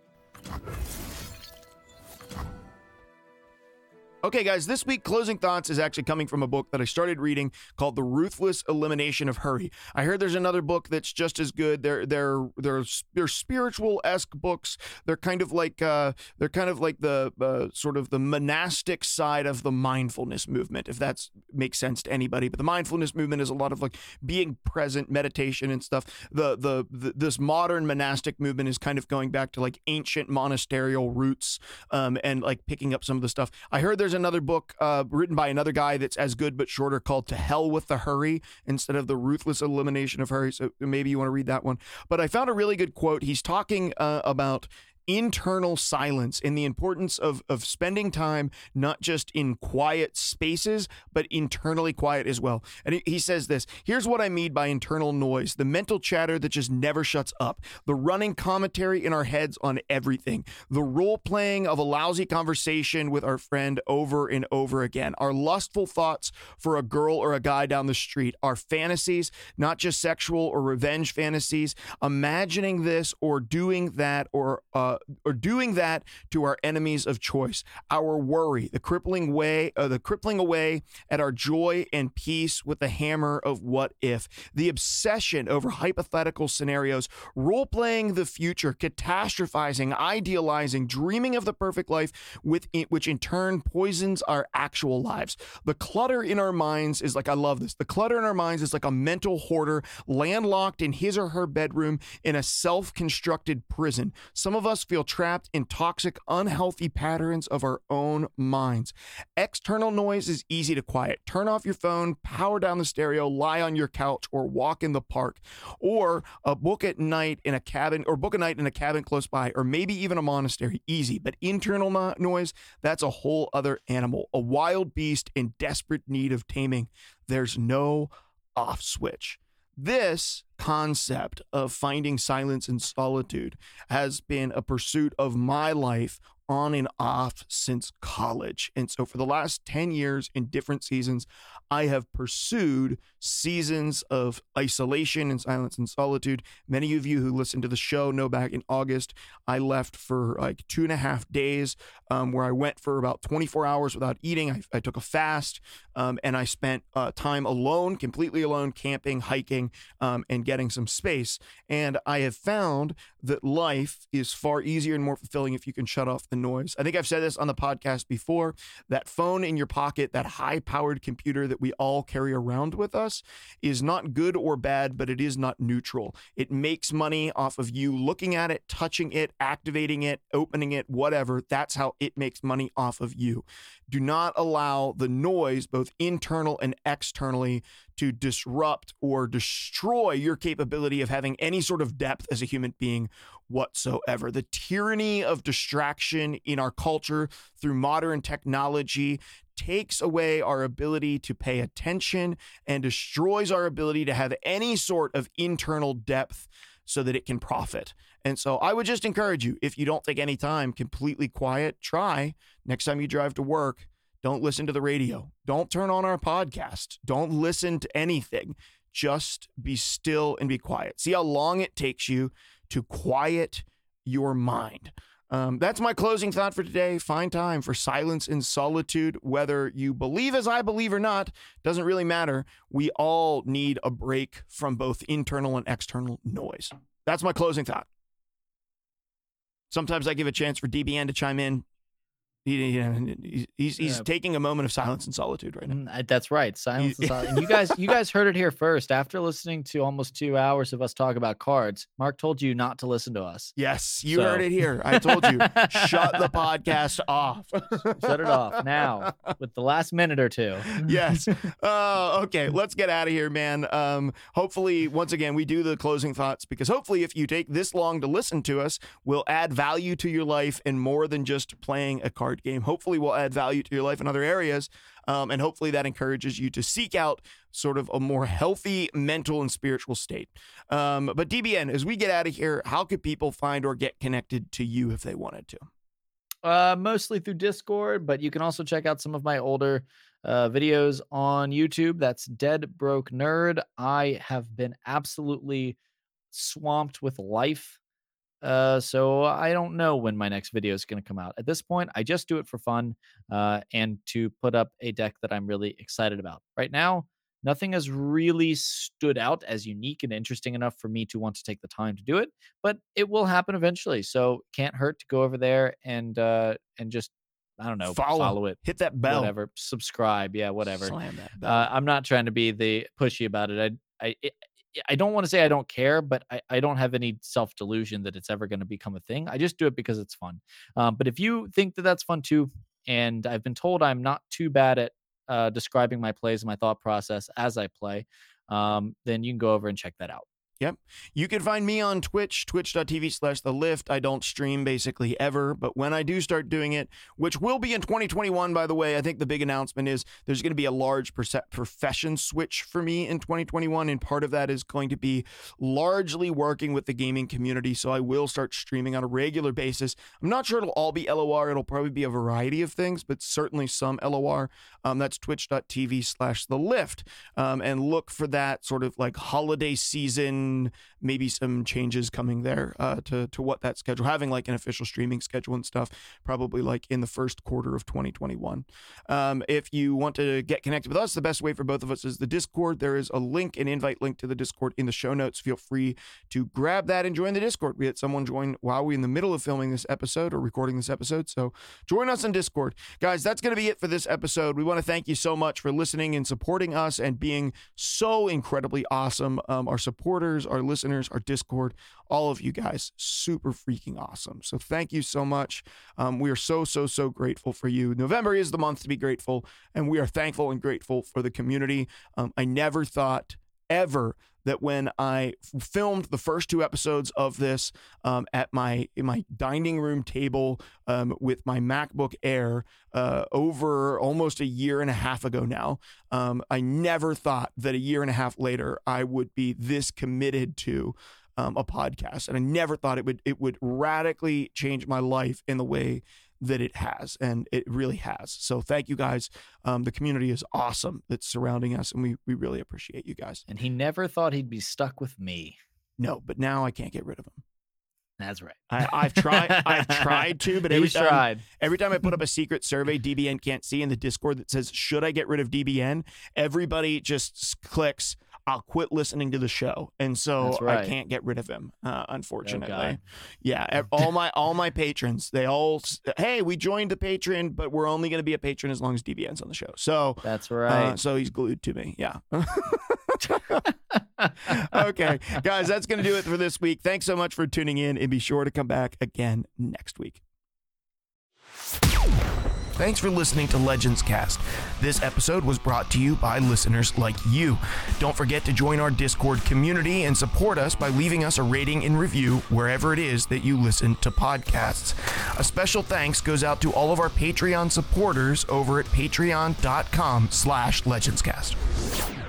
Okay, guys, this week closing thoughts is actually coming from a book that I started reading called The Ruthless Elimination of Hurry. I heard there's another book that's just as good. They're they're they're they're spiritual esque books. They're kind of like uh, they're kind of like the uh, sort of the monastic side of the mindfulness movement, if that makes sense to anybody. But the mindfulness movement is a lot of like being present, meditation, and stuff. The the, the this modern monastic movement is kind of going back to like ancient monasterial roots um, and like picking up some of the stuff. I heard there's another book uh, written by another guy that's as good but shorter called To Hell with the Hurry instead of The Ruthless Elimination of Hurry. So maybe you want to read that one. But I found a really good quote. He's talking uh, about internal silence and the importance of of spending time not just in quiet spaces but internally quiet as well. And he, says this here's what i mean by internal noise the mental chatter that just never shuts up the running commentary in our heads on everything the role playing of a lousy conversation with our friend over and over again our lustful thoughts for a girl or a guy down the street our fantasies not just sexual or revenge fantasies. Imagining this or doing that or uh, or doing that to our enemies of choice. Our worry, the crippling way, uh, the crippling away at our joy and peace with the hammer of what if. The obsession over hypothetical scenarios, role playing the future, catastrophizing, idealizing, dreaming of the perfect life, with which in turn poisons our actual lives. The clutter in our minds is like I love this. The clutter in our minds is like a mental hoarder landlocked in his or her bedroom in a self-constructed prison. Some of us feel trapped in toxic, unhealthy patterns of our own minds. External noise is easy to quiet. Turn off your phone, power down the stereo, lie on your couch, or walk in the park, or a book at night in a cabin, or book a night in a cabin close by, or maybe even a monastery. Easy. But internal no- noise, that's a whole other animal, a wild beast in desperate need of taming. There's no off switch. This concept of finding silence and solitude has been a pursuit of my life on and off since college. And so for the last 10 years in different seasons, I have pursued seasons of isolation and silence and solitude. Many of you who listen to the show know back in August, I left for like two and a half days um, where I went for about 24 hours without eating. I, I took a fast um, and I spent uh, time alone, completely alone, camping, hiking, um, and getting some space. And I have found that life is far easier and more fulfilling if you can shut off the noise. I think I've said this on the podcast before that phone in your pocket, that high powered computer that we all carry around with us, is not good or bad, but it is not neutral. It makes money off of you looking at it, touching it, activating it, opening it, whatever. That's how it makes money off of you. Do not allow the noise, both internal and externally, to disrupt or destroy your capability of having any sort of depth as a human being whatsoever. The tyranny of distraction in our culture through modern technology takes away our ability to pay attention and destroys our ability to have any sort of internal depth so that it can profit. And so I would just encourage you if you don't take any time completely quiet, try next time you drive to work, don't listen to the radio. Don't turn on our podcast. Don't listen to anything. Just be still and be quiet. See how long it takes you to quiet your mind. Um, that's my closing thought for today. Find time for silence and solitude. Whether you believe as I believe or not, doesn't really matter. We all need a break from both internal and external noise. That's my closing thought. Sometimes I give a chance for DBN to chime in. He, he, he's he's Yeah. taking a moment of silence and solitude right now. Mm, uh, That's right. Silence. And you guys, you guys heard it here first. After listening to almost two hours of us talk about cards, Mark told you not to listen to us. Yes, you So- heard it here. I told you, shut the podcast off. Shut it off now with the last minute or two. yes. Uh, okay, let's get out of here, man. Um, hopefully, once again, we do the closing thoughts because hopefully, if you take this long to listen to us, we'll add value to your life in more than just playing a card game. Hopefully, we'll add value to your life in other areas. Um, and hopefully, that encourages you to seek out sort of a more healthy mental and spiritual state. Um, but DBN, as we get out of here, how could people find or get connected to you if they wanted to? Uh, mostly through Discord, but you can also check out some of my older uh, videos on YouTube. That's Dead Broke Nerd. I have been absolutely swamped with life. Uh, so I don't know when my next video is going to come out. At this point, I just do it for fun uh, and to put up a deck that I'm really excited about. Right now, nothing has really stood out as unique and interesting enough for me to want to take the time to do it but it will happen eventually. So can't hurt to go over there and uh and just I don't know Follow. follow, it, Hit that bell. whatever, subscribe, yeah, whatever. Slam that bell. Uh, I'm not trying to be the pushy about it. I I it, I don't want to say I don't care, but I, I don't have any self delusion that it's ever going to become a thing. I just do it because it's fun. Um, but if you think that that's fun too, and I've been told I'm not too bad at uh, describing my plays and my thought process as I play, um, then you can go over and check that out. You can find me on Twitch, twitch.tv slash the lift. I don't stream basically ever, but when I do start doing it, which will be in 2021, by the way, I think the big announcement is there's going to be a large profession switch for me in 2021. And part of that is going to be largely working with the gaming community. So I will start streaming on a regular basis. I'm not sure it'll all be LOR. It'll probably be a variety of things, but certainly some LOR. Um, that's twitch.tv slash the lift. Um, and look for that sort of like holiday season maybe some changes coming there uh, to to what that schedule having like an official streaming schedule and stuff probably like in the first quarter of 2021 um, if you want to get connected with us the best way for both of us is the discord. There is a link an invite link to the discord in the show notes. Feel free to grab that and join the discord. We had someone join while we in the middle of filming this episode or recording this episode so join us on discord. Guys that's going to be it for this episode. We want to thank you so much for listening and supporting us and being so incredibly awesome um, our supporters our listeners our discord all of you guys super freaking awesome. So thank you so much. Um, we are so so so grateful for you. November is the month to be grateful and we are thankful and grateful for the community. Um, i never thought ever that when I filmed the first two episodes of this um, at my my dining room table um, with my MacBook Air uh, over almost a year and a half ago now, um, I never thought that a year and a half later I would be this committed to um, a podcast, and I never thought it would it would radically change my life in the way that it has, and it really has. So thank you guys. Um, the community is awesome that's surrounding us, and we we really appreciate you guys. And he never thought he'd be stuck with me. No, but now I can't get rid of him. That's right. I, I've tried. I've tried to, but every He's time, tried. every time I put up a secret survey DBN can't see in the Discord that says "Should I get rid of DBN?" Everybody just clicks. I'll quit listening to the show, and so That's I can't get rid of him. Uh, unfortunately, yeah. All my all my patrons, they all, hey, we joined the patron, but we're only going to be a patron as long as DBN's on the show. So That's uh, right. so he's glued to me. Yeah. okay, guys, that's going to do it for this week. Thanks so much for tuning in, and be sure to come back again next week. Thanks for listening to Legends Cast. This episode was brought to you by listeners like you. Don't forget to join our Discord community and support us by leaving us a rating and review wherever it is that you listen to podcasts. A special thanks goes out to all of our Patreon supporters over at patreon.com slash legendscast.